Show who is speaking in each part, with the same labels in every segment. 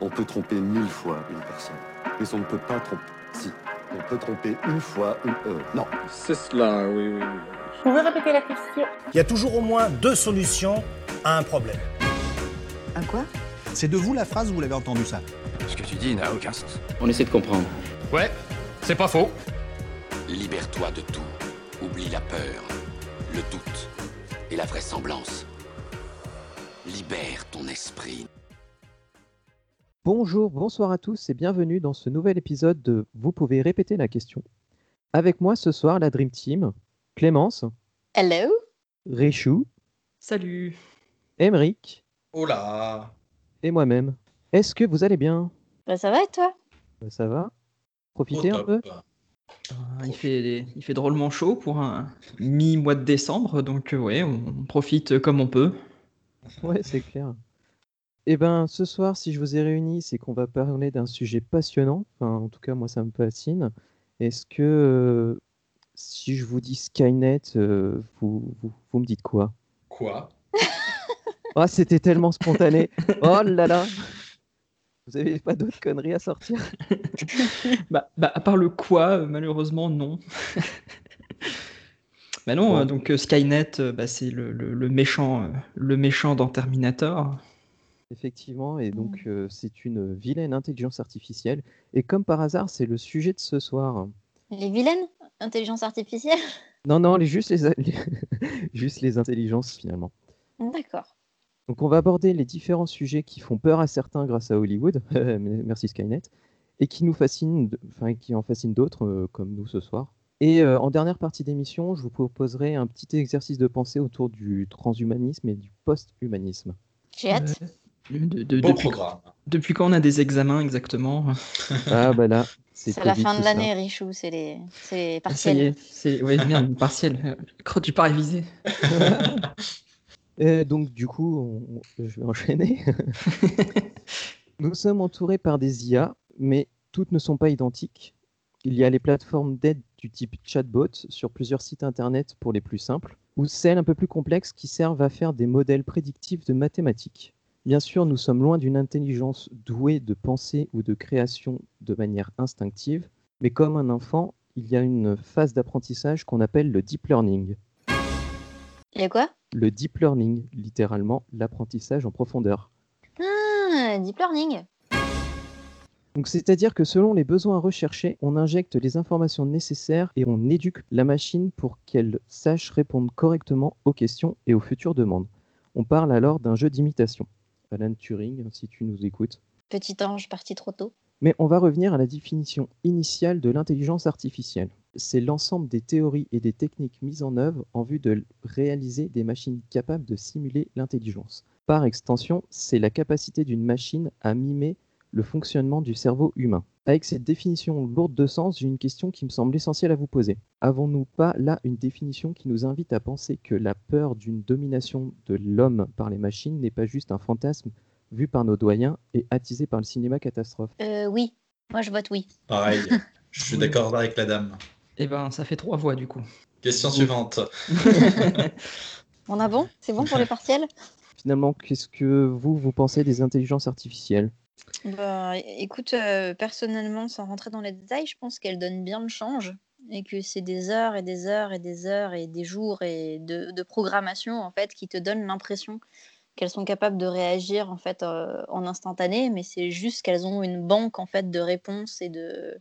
Speaker 1: On peut tromper mille fois une personne. Mais on ne peut pas tromper. Si, on peut tromper une fois une. Euh, non.
Speaker 2: C'est cela, oui, oui. oui.
Speaker 3: Vous pouvez répéter la question
Speaker 4: Il y a toujours au moins deux solutions à un problème.
Speaker 5: Un quoi?
Speaker 6: C'est de vous la phrase ou vous l'avez entendu ça
Speaker 7: Ce que tu dis n'a aucun sens.
Speaker 8: On essaie de comprendre.
Speaker 7: Ouais, c'est pas faux.
Speaker 9: Libère-toi de tout. Oublie la peur, le doute et la vraisemblance. Libère ton esprit.
Speaker 10: Bonjour, bonsoir à tous et bienvenue dans ce nouvel épisode de Vous pouvez répéter la question. Avec moi ce soir la Dream Team, Clémence,
Speaker 11: Hello.
Speaker 10: Réchou,
Speaker 12: Salut.
Speaker 10: Emeric
Speaker 13: Oh là
Speaker 10: et moi-même. Est-ce que vous allez bien?
Speaker 11: Bah, ça va et toi?
Speaker 10: Euh, Ça va Profitez
Speaker 13: Au
Speaker 10: un peu.
Speaker 12: Ah, il, fait, il fait drôlement chaud pour un mi-mois de décembre, donc euh, ouais, on, on profite comme on peut.
Speaker 10: Ouais, c'est clair. Eh ben, ce soir, si je vous ai réunis, c'est qu'on va parler d'un sujet passionnant. Enfin, en tout cas, moi, ça me fascine. Est-ce que euh, si je vous dis Skynet, euh, vous, vous, vous me dites quoi?
Speaker 13: Quoi?
Speaker 10: Ah, c'était tellement spontané. Oh là là Vous avez pas d'autres conneries à sortir?
Speaker 12: Bah, bah, à part le quoi, euh, malheureusement, non. bah non, euh, donc euh, Skynet, euh, bah, c'est le, le- le méchant, euh, le méchant dans Terminator.
Speaker 10: Effectivement, et donc euh, c'est une vilaine intelligence artificielle. Et comme par hasard, c'est le sujet de ce soir.
Speaker 11: Les vilaines? Intelligence artificielle?
Speaker 10: Non, non, les, juste, les, les- juste les intelligences finalement.
Speaker 11: D'accord.
Speaker 10: Donc on va aborder les différents sujets qui font peur à certains grâce à Hollywood, merci Skynet, et qui nous fascinent, enfin qui en fascinent d'autres, euh, comme nous ce soir. Et euh, en dernière partie d'émission, je vous proposerai un petit exercice de pensée autour du transhumanisme et du post-humanisme.
Speaker 11: J'ai hâte.
Speaker 12: Euh, de- de-
Speaker 13: Beau
Speaker 12: depuis,
Speaker 13: programme.
Speaker 12: depuis quand on a des examens exactement?
Speaker 10: Ah bah là, c'est
Speaker 11: C'est la fin de l'année, Richou. C'est les, c'est les
Speaker 12: Ah, Ça y
Speaker 11: partiels.
Speaker 12: est, c'est ouais, merde, partiel. Euh, Crois-tu pas révisé
Speaker 10: Et donc du coup, on- je vais enchaîner. Nous sommes entourés par des IA, mais toutes ne sont pas identiques. Il y a les plateformes d'aide du type chatbot sur plusieurs sites internet pour les plus simples, ou celles un peu plus complexes qui servent à faire des modèles prédictifs de mathématiques. Bien sûr, nous sommes loin d'une intelligence douée de pensée ou de création de manière instinctive, mais comme un enfant, il y a une phase d'apprentissage qu'on appelle le deep learning.
Speaker 11: A quoi?
Speaker 10: Le deep learning, littéralement l'apprentissage en profondeur.
Speaker 11: Ah, Deep Learning.
Speaker 10: Donc c'est-à-dire que selon les besoins recherchés, on injecte les informations nécessaires et on éduque la machine pour qu'elle sache répondre correctement aux questions et aux futures demandes. On parle alors d'un jeu d'imitation. Alan Turing, si tu nous écoutes.
Speaker 11: Petit ange parti trop tôt.
Speaker 10: Mais on va revenir à la définition initiale de l'intelligence artificielle. C'est l'ensemble des théories et des techniques mises en œuvre en vue de réaliser des machines capables de simuler l'intelligence. Par extension, c'est la capacité d'une machine à mimer le fonctionnement du cerveau humain. Avec cette définition lourde de sens, j'ai une question qui me semble essentielle à vous poser. Avons-nous pas là une définition qui nous invite à penser que la peur d'une domination de l'homme par les machines n'est pas juste un fantasme vu par nos doyens et attisé par le cinéma catastrophe?
Speaker 11: Euh, oui. Moi, je vote oui.
Speaker 13: Pareil, je suis d'accord avec la dame.
Speaker 12: Eh ben, ça fait trois voix du coup.
Speaker 13: Question suivante.
Speaker 11: On a bon? C'est bon pour les partiels?
Speaker 10: Finalement, qu'est-ce que vous, vous pensez des intelligences artificielles?
Speaker 11: Bah, écoute, euh, personnellement, sans rentrer dans les détails, je pense qu'elle donne bien le change et que c'est des heures et des heures et des heures et des jours et de, programmation en fait qui te donnent l'impression qu'elles sont capables de réagir en fait euh, en instantané, mais c'est juste qu'elles ont une banque en fait de réponses et de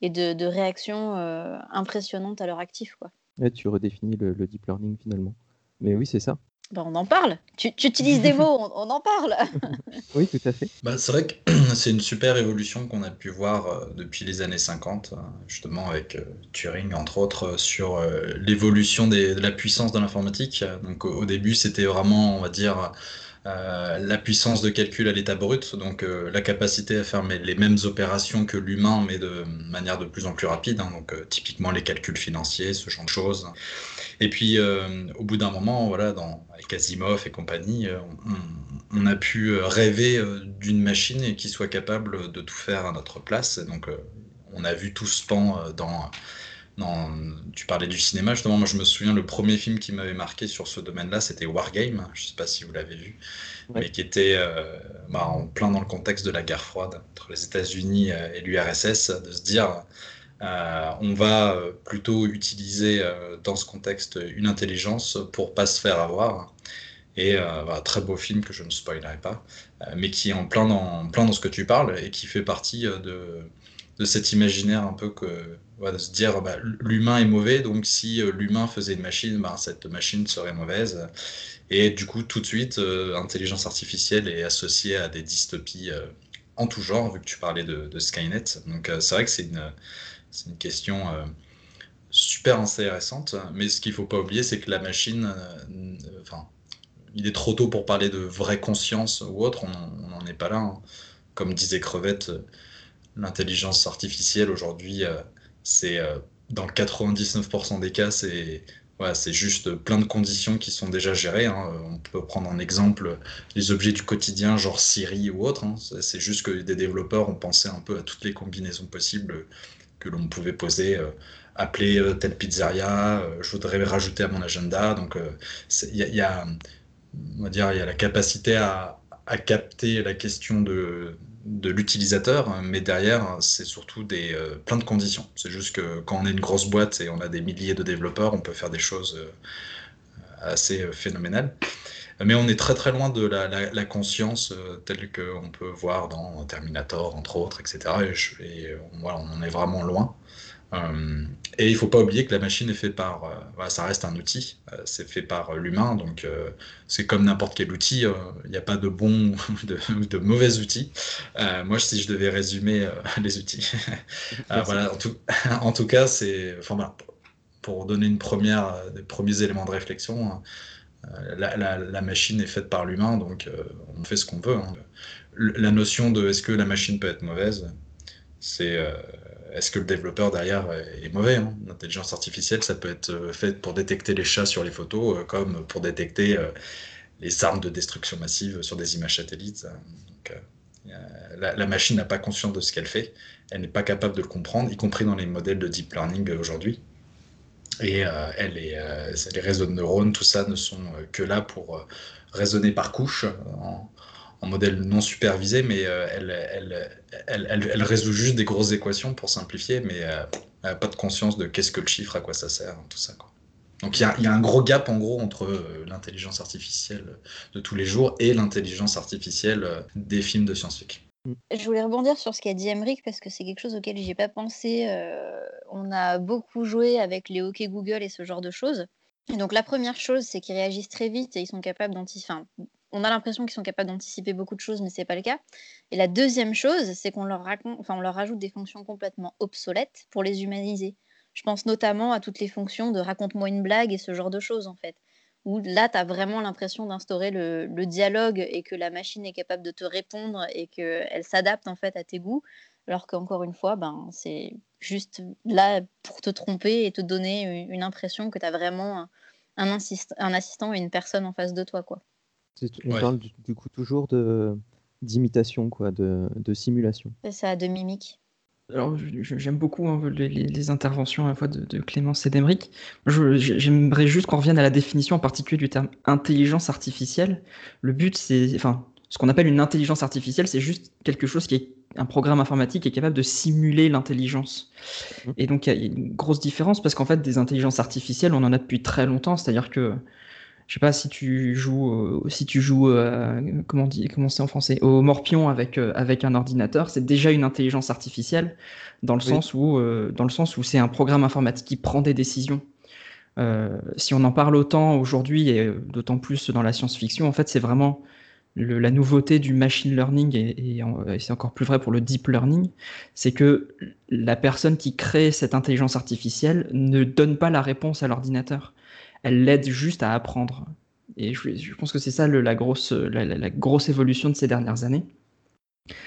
Speaker 11: et de, réactions euh, impressionnantes à leur actif quoi.
Speaker 10: Tu redéfinis le deep learning finalement. Mais oui, c'est ça.
Speaker 11: Bah, on en parle. Tu, tu utilises des mots, on, on en parle.
Speaker 10: Oui, tout à fait.
Speaker 13: Bah, c'est vrai que c'est une super évolution qu'on a pu voir euh, depuis les années 50, euh, justement avec euh, Turing, entre autres, euh, sur l'évolution des- de la puissance de l'informatique. Donc au, au début, c'était vraiment, on va dire, euh, la puissance de calcul à l'état brut, donc euh, la capacité à faire les mêmes opérations que l'humain, mais de manière de plus en plus rapide. hein. donc euh, typiquement les calculs financiers, ce genre de choses. Et puis, au bout d'un moment, voilà, dans, avec Asimov et compagnie, on, a pu rêver d'une machine qui soit capable de tout faire à notre place. Donc, on a vu tout ce pan euh, dans non, tu parlais du cinéma, justement, moi je me souviens, le premier film qui m'avait marqué sur ce domaine-là, c'était Wargame, je ne sais pas si vous l'avez vu, mais qui était euh, bah, en plein dans le contexte de la guerre froide entre les États-Unis et l'URSS, de se dire, euh, on va plutôt utiliser dans ce contexte une intelligence pour pas se faire avoir. Et bah, très beau film que je ne spoilerai pas, mais qui est en plein dans, plein dans ce que tu parles et qui fait partie de de cet imaginaire un peu que de se dire bah, l'humain est mauvais, donc si euh, l'humain faisait une machine, bah, cette machine serait mauvaise. Et du coup, tout de suite, euh, intelligence artificielle est associée à des dystopies euh, en tout genre, vu que tu parlais de, Skynet. Donc c'est vrai que c'est une, une, question super intéressante, mais ce qu'il faut pas oublier, c'est que la machine, enfin, il est trop tôt pour parler de vraie conscience ou autre, on n'en est pas là. Hein. Comme disait Crevette, l'intelligence artificielle aujourd'hui, euh, c'est euh, dans 99% des cas, c'est c'est juste plein de conditions qui sont déjà gérées. Hein. On peut prendre en exemple les objets du quotidien, genre Siri ou autre. Hein. C'est juste que des développeurs ont pensé un peu à toutes les combinaisons possibles que l'on pouvait poser. Euh, appeler telle pizzeria, je voudrais rajouter à mon agenda. Donc, il y, a, on va y a la capacité à, à capter la question de, de l'utilisateur, mais derrière, c'est surtout des, euh, plein de conditions. C'est juste que quand on est une grosse boîte et on a des milliers de développeurs, on peut faire des choses euh, assez euh, phénoménales. Mais on est très très loin de la, conscience telle qu'on peut voir dans Terminator, entre autres, etc. Et, on en est vraiment loin. Euh, et il ne faut pas oublier que la machine est faite par, euh, ça reste un outil, euh, c'est fait par l'humain, donc c'est comme n'importe quel outil, il n'y a pas de bons ou de, mauvais outils. moi, si je devais résumer les outils, voilà, en tout, cas, c'est, enfin, pour donner une première, des premiers éléments de réflexion, la, la, machine est faite par l'humain, donc on fait ce qu'on veut. Hein. La notion de est-ce que la machine peut être mauvaise, c'est est-ce que le développeur derrière est mauvais hein? L'intelligence artificielle, ça peut être euh, fait pour détecter les chats sur les photos, euh, comme pour détecter euh, les armes de destruction massive sur des images satellites. la, machine n'a pas conscience de ce qu'elle fait, elle n'est pas capable de le comprendre, y compris dans les modèles de deep learning aujourd'hui. Et elle est, les réseaux de neurones, tout ça ne sont que là pour raisonner par couche, en modèle non supervisé, mais euh, elle, elle, elle, résout juste des grosses équations pour simplifier, mais euh, elle pas de conscience de qu'est-ce que le chiffre, à quoi ça sert, tout ça. Quoi. Donc il y, y, a un gros gap en gros entre euh, l'intelligence artificielle de tous les jours et l'intelligence artificielle des films de science-fiction.
Speaker 11: Je voulais rebondir sur ce qu'a dit Emmerich parce que c'est quelque chose auquel j'ai pas pensé. on a beaucoup joué avec les hockey Google et ce genre de choses. Et donc la première chose, c'est qu'ils réagissent très vite et ils sont capables d'anticiper, on a l'impression qu'ils sont capables d'anticiper beaucoup de choses, mais c'est pas le cas. Et la deuxième chose, c'est qu'on leur, raconte, enfin, on leur rajoute des fonctions complètement obsolètes pour les humaniser. Je pense notamment à toutes les fonctions de raconte-moi une blague et ce genre de choses, en fait. Où là, tu as vraiment l'impression d'instaurer le, dialogue et que la machine est capable de te répondre et qu'elle s'adapte en fait à tes goûts. Alors qu'encore une fois, ben, c'est juste là pour te tromper et te donner une impression que tu as vraiment un, un assistant et une personne en face de toi. quoi.
Speaker 10: On parle du, coup toujours de d'imitation, quoi, de, de simulation.
Speaker 11: C'est ça, de mimique.
Speaker 12: Alors, j'aime beaucoup hein, les, interventions à la fois de, Clémence et d'Emeric. J'aimerais juste qu'on revienne à la définition en particulier du terme intelligence artificielle. Le but, c'est, enfin, ce qu'on appelle une intelligence artificielle, c'est juste quelque chose qui est un programme informatique qui est capable de simuler l'intelligence. Mmh. Et donc, il y a une grosse différence parce qu'en fait, des intelligences artificielles, on en a depuis très longtemps. C'est-à-dire que je sais pas si tu joues, si tu joues, euh, comment dit, comment c'est en français, au morpion avec euh, avec un ordinateur, c'est déjà une intelligence artificielle dans le sens où euh, dans le sens où c'est un programme informatique qui prend des décisions. si on en parle autant aujourd'hui et d'autant plus dans la science-fiction, en fait, c'est vraiment la nouveauté du machine learning et, et c'est encore plus vrai pour le deep learning, c'est que la personne qui crée cette intelligence artificielle ne donne pas la réponse à l'ordinateur elle l'aide juste à apprendre. Et je, pense que c'est ça la, grosse, la, grosse évolution de ces dernières années.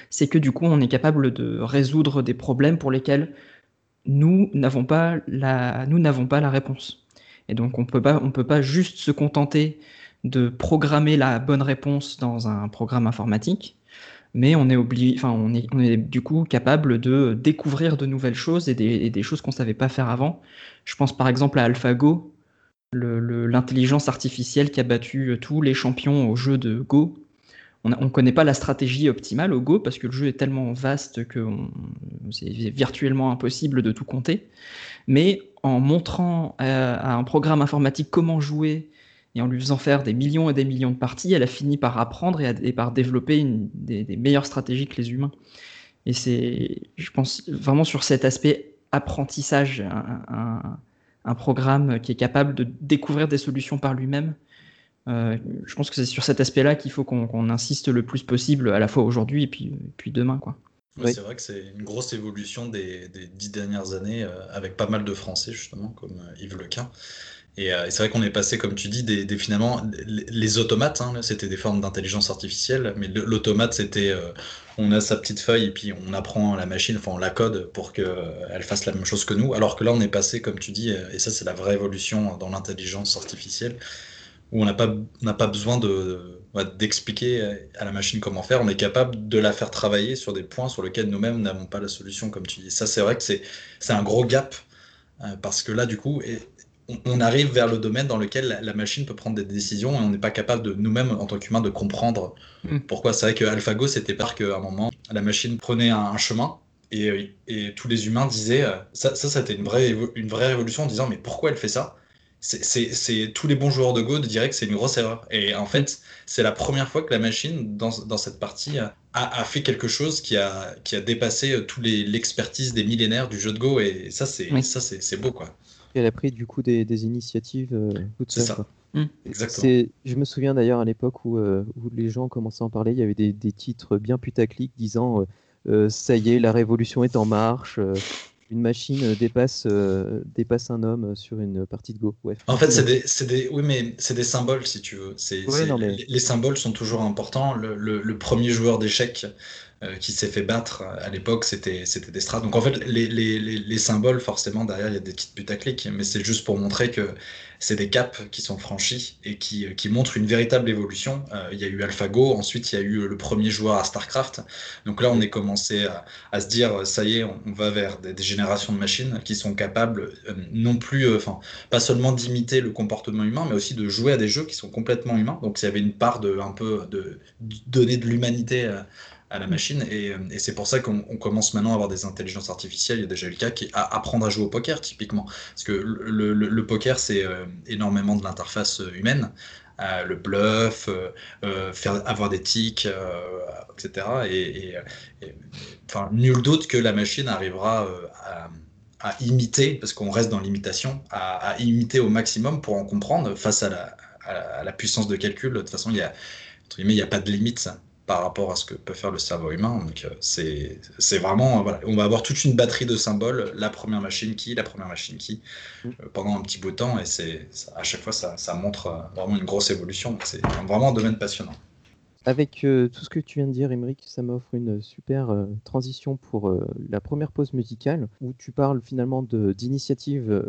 Speaker 12: C'est que du coup, on est capable de résoudre des problèmes pour lesquels nous n'avons pas la, nous n'avons pas la réponse. Et donc, on peut pas, on peut pas juste se contenter de programmer la bonne réponse dans un programme informatique. mais on est, obligé, enfin, on est, on est du coup capable de découvrir de nouvelles choses et des, et des choses qu'on ne savait pas faire avant. Je pense par exemple à AlphaGo, l'intelligence artificielle qui a battu tous les champions au jeu de Go. On ne connaît pas la stratégie optimale au Go parce que le jeu est tellement vaste que c'est virtuellement impossible de tout compter. Mais en montrant à, un programme informatique comment jouer et en lui faisant faire des millions et des millions de parties, elle a fini par apprendre et, par développer des, meilleures stratégies que les humains. Et c'est, je pense, vraiment sur cet aspect apprentissage, programme qui est capable de découvrir des solutions par lui-même. Euh, je pense que c'est sur cet aspect-là qu'il faut qu'on insiste le plus possible, à la fois aujourd'hui et puis, puis demain. Quoi.
Speaker 13: C'est vrai que c'est une grosse évolution des, des dix dernières années, euh, avec pas mal de Français, justement, comme euh, Yves Lequin. Euh, et, c'est vrai qu'on est passé, comme tu dis, des, finalement, les, automates, hein, c'était des formes d'intelligence artificielle, mais l'automate, c'était euh, on a sa petite feuille et puis on apprend à la machine, enfin on la code pour qu'elle euh, fasse la même chose que nous. Alors que là, on est passé, comme tu dis, et ça, c'est la vraie évolution dans l'intelligence artificielle, où on n'a pas, pas besoin de, d'expliquer à la machine comment faire, on est capable de la faire travailler sur des points sur lesquels nous-mêmes n'avons pas la solution, comme tu dis. Ça, c'est vrai que c'est un gros gap, parce que là, du coup, et, on arrive vers le domaine dans lequel la, machine peut prendre des décisions et on n'est pas capable de nous-mêmes en tant qu'humains de comprendre mm. pourquoi. C'est vrai que AlphaGo c'était par qu'à un moment la machine prenait un, chemin et, tous les humains disaient euh, ça, ça c'était une vraie, une vraie révolution en disant mais pourquoi elle fait ça? C'est tous les bons joueurs de Go diraient que c'est une grosse erreur. Et en fait, c'est la première fois que la machine, dans, cette partie, a, fait quelque chose qui a, qui a dépassé euh, tous l'expertise des millénaires du jeu de Go. Et ça, c'est c'est beau, quoi
Speaker 10: elle a pris du coup des, initiatives euh,
Speaker 13: C'est ça. Mmh.
Speaker 10: Je me souviens d'ailleurs à l'époque où, euh, où, les gens commençaient à en parler, il y avait des, titres bien putaclic disant euh, ça y est, la révolution est en marche. une machine dépasse, dépasse un homme sur une partie de Go.
Speaker 13: En fait, c'est des, oui, mais c'est des symboles si tu veux. les, symboles sont toujours importants. Le, le premier joueur d'échecs euh, qui s'est fait battre à l'époque, c'était des strates. Donc en fait, les, les, les, symboles, forcément, derrière, il y a des petites putaclics, mais c'est juste pour montrer que c'est des caps qui sont franchis et qui, qui montrent une véritable évolution. Euh, il y a eu AlphaGo, ensuite il y a eu le premier joueur à StarCraft. Donc là, on est commencé à, à se dire, ça y est, on, va vers des, générations de machines qui sont capables euh, non plus, enfin, pas seulement d'imiter le comportement humain, mais aussi de jouer à des jeux qui sont complètement humains. Donc il y avait une part de un peu de, donner de l'humanité à la machine. Et, et c'est pour ça qu'on commence maintenant à avoir des intelligences artificielles. Il y a déjà le cas qui à apprendre à jouer au poker, typiquement. Parce que le, poker, c'est euh, énormément de l'interface euh, humaine. Euh, le bluff, faire, avoir des tics, etc. Et, enfin, nul doute que la machine arrivera à, imiter, parce qu'on reste dans l'imitation, à, imiter au maximum pour en comprendre face à la, puissance de calcul. De toute façon, il y a, il n'y a pas de limite. Par rapport à ce que peut faire le cerveau humain. Donc euh, c'est vraiment, voilà, on va avoir toute une batterie de symboles, la première machine qui, la première machine qui, mm. euh, pendant un petit bout de temps, et c'est à chaque fois ça, ça montre euh, vraiment une grosse évolution. C'est vraiment un domaine passionnant.
Speaker 10: Avec euh, tout ce que tu viens de dire, Émeric, ça m'offre une super euh, transition pour euh, la première pause musicale, où tu parles finalement d'initiatives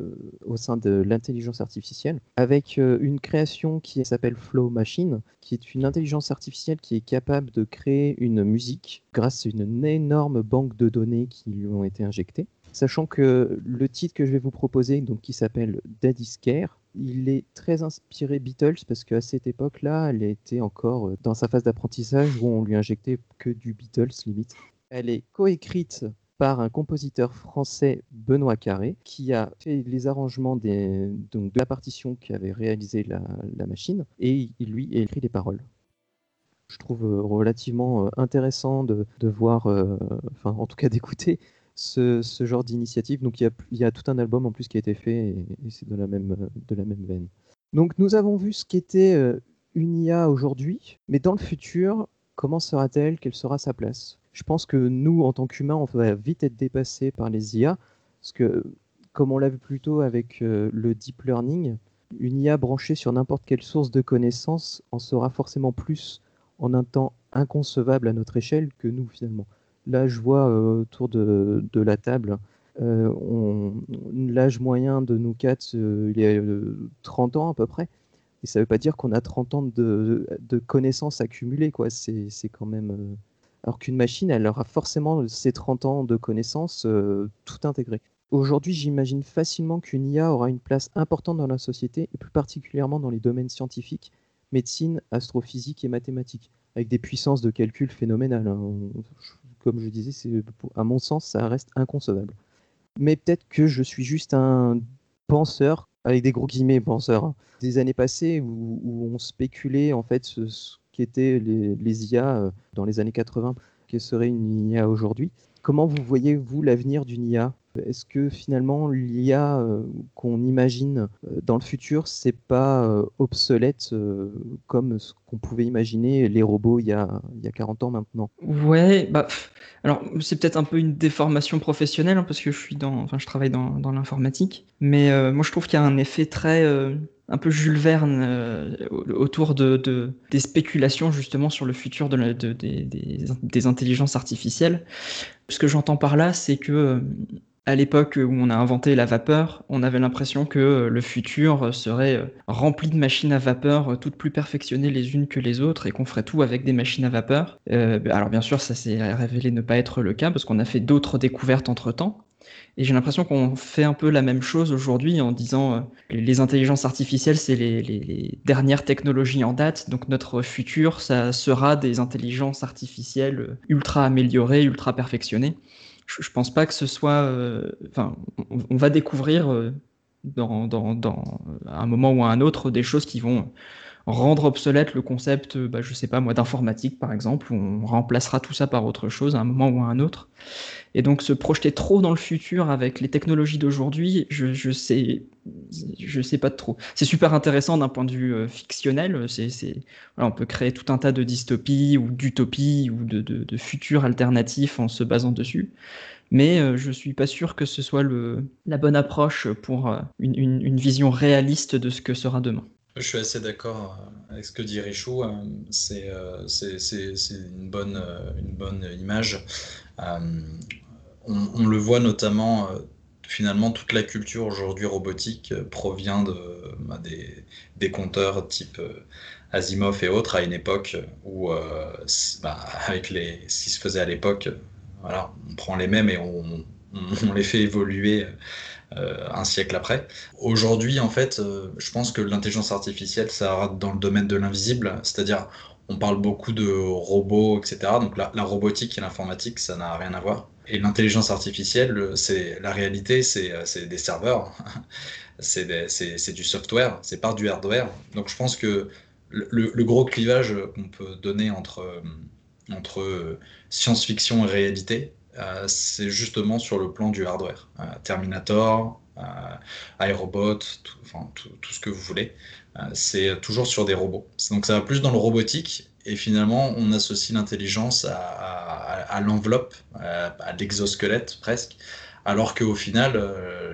Speaker 10: au sein de l'intelligence artificielle, avec une création qui s'appelle Flow Machine, qui est une intelligence artificielle qui est capable de créer une musique grâce à une énorme banque de données qui lui ont été injectées. Sachant que le titre que je vais vous proposer, donc qui s'appelle Daddy's Care, il est très inspiré Beatles parce qu'à cette époque-là, elle était encore euh, dans sa phase d'apprentissage où on lui injectait que du Beatles limite. Elle est coécrite par un compositeur français, Benoît Carré, qui a fait les arrangements de la partition qu'avait réalisé la, la, machine, et il, lui a écrit les paroles. Je trouve euh, relativement euh, intéressant de voir, enfin en tout cas d'écouter ce, genre d'initiative. Donc il y, a, tout un album en plus qui a été fait et, c'est de la, même, de la même veine. Donc nous avons vu ce qu'était euh, une IA aujourd'hui, mais dans le futur, comment sera-t-elle? Quelle sera sa place? Je pense que nous, en tant qu'humains, on va vite être dépassés par les IA, parce que comme on l'a vu plus tôt avec euh, le deep learning, une IA branchée sur n'importe quelle source de connaissances en sera forcément plus en un temps inconcevable à notre échelle que nous finalement. Là, je vois euh, autour de, la table, euh, l'âge moyen de nous quatre, euh, il y a 30 ans à peu près. Et ça ne veut pas dire qu'on a 30 ans de, connaissances accumulées. quoi. C'est quand même alors qu'une machine, elle aura forcément ses 30 ans de connaissances tout intégrées. Aujourd'hui, j'imagine facilement qu'une IA aura une place importante dans la société, et plus particulièrement dans les domaines scientifiques, médecine, astrophysique et mathématiques, avec des puissances de calcul phénoménales. hein. Comme je disais, à mon sens, ça reste inconcevable. Mais peut-être que je suis juste un penseur, avec des gros guillemets penseur, hein, des années passées où, on spéculait en fait ce, qu'étaient les, IA euh, dans les années 80, que serait une IA aujourd'hui. Comment vous voyez, vous, l'avenir d'une IA Est-ce que finalement l'IA euh, qu'on imagine euh, dans le futur, c'est pas euh, obsolète comme ce qu'on pouvait imaginer les robots il y a, il y a 40 ans maintenant?
Speaker 12: Ouais, bah, alors c'est peut-être un peu une déformation professionnelle hein, parce que je suis dans, enfin, je travaille dans, dans l'informatique, mais moi je trouve qu'il y a un effet très, un peu Jules Verne euh, autour de, de- des spéculations justement sur le futur des, des- intelligences artificielles. Ce que j'entends par là, c'est que euh, à l'époque où on a inventé la vapeur, on avait l'impression que euh, le futur serait rempli de machines à vapeur, toutes plus perfectionnées les unes que les autres, et qu'on ferait tout avec des machines à vapeur. Alors bien sûr, ça s'est révélé ne pas être le cas, parce qu'on a fait d'autres découvertes entre-temps. Et j'ai l'impression qu'on fait un peu la même chose aujourd'hui en disant euh, les intelligences artificielles, c'est les, dernières technologies en date, donc notre futur, ça sera des intelligences artificielles euh, ultra améliorées, ultra perfectionnées. Je, pense pas que ce soit. euh, Enfin, on, va découvrir dans, dans, dans à un moment ou à un autre des choses qui vont rendre obsolète le concept, euh, bah, je sais pas moi, d'informatique par exemple, où on remplacera tout ça par autre chose à un moment ou à un autre. Et donc se projeter trop dans le futur avec les technologies d'aujourd'hui, je, je sais, je sais pas trop. C'est super intéressant d'un point de vue euh, fictionnel. On peut créer tout un tas de dystopies ou d'utopies ou de, futurs alternatifs en se basant dessus. Mais euh, je suis pas sûr que ce soit la bonne approche pour une vision réaliste de ce que sera demain.
Speaker 13: Je suis assez d'accord euh, avec ce que dit Richoud. euh, C'est euh, c'est- une bonne, image. On, le voit notamment, finalement, toute la culture aujourd'hui robotique provient de, bah, des, compteurs type Asimov et autres à une époque où, bah, avec les, ce qui se faisait à l'époque, voilà, on prend les mêmes et on, les fait évoluer un siècle après. Aujourd'hui, en fait, euh, je pense que l'intelligence artificielle, ça rentre dans le domaine de l'invisible, c'est-à-dire on parle beaucoup de robots, etc. Donc la, robotique et l'informatique, ça n'a rien à voir. Et l'intelligence artificielle, c'est la réalité, c'est c'est des serveurs, c'est du software, c'est pas du hardware. Donc je pense que le, gros clivage qu'on peut donner entre, euh, euh, science-fiction et réalité, euh, c'est justement sur le plan du hardware. Euh, Terminator, euh, iRobot, tout, ce que vous voulez, euh, c'est toujours sur des robots. Donc ça va plus dans le robotique, et finalement on associe l'intelligence à, l'enveloppe, à, l'exosquelette presque, alors qu'au final,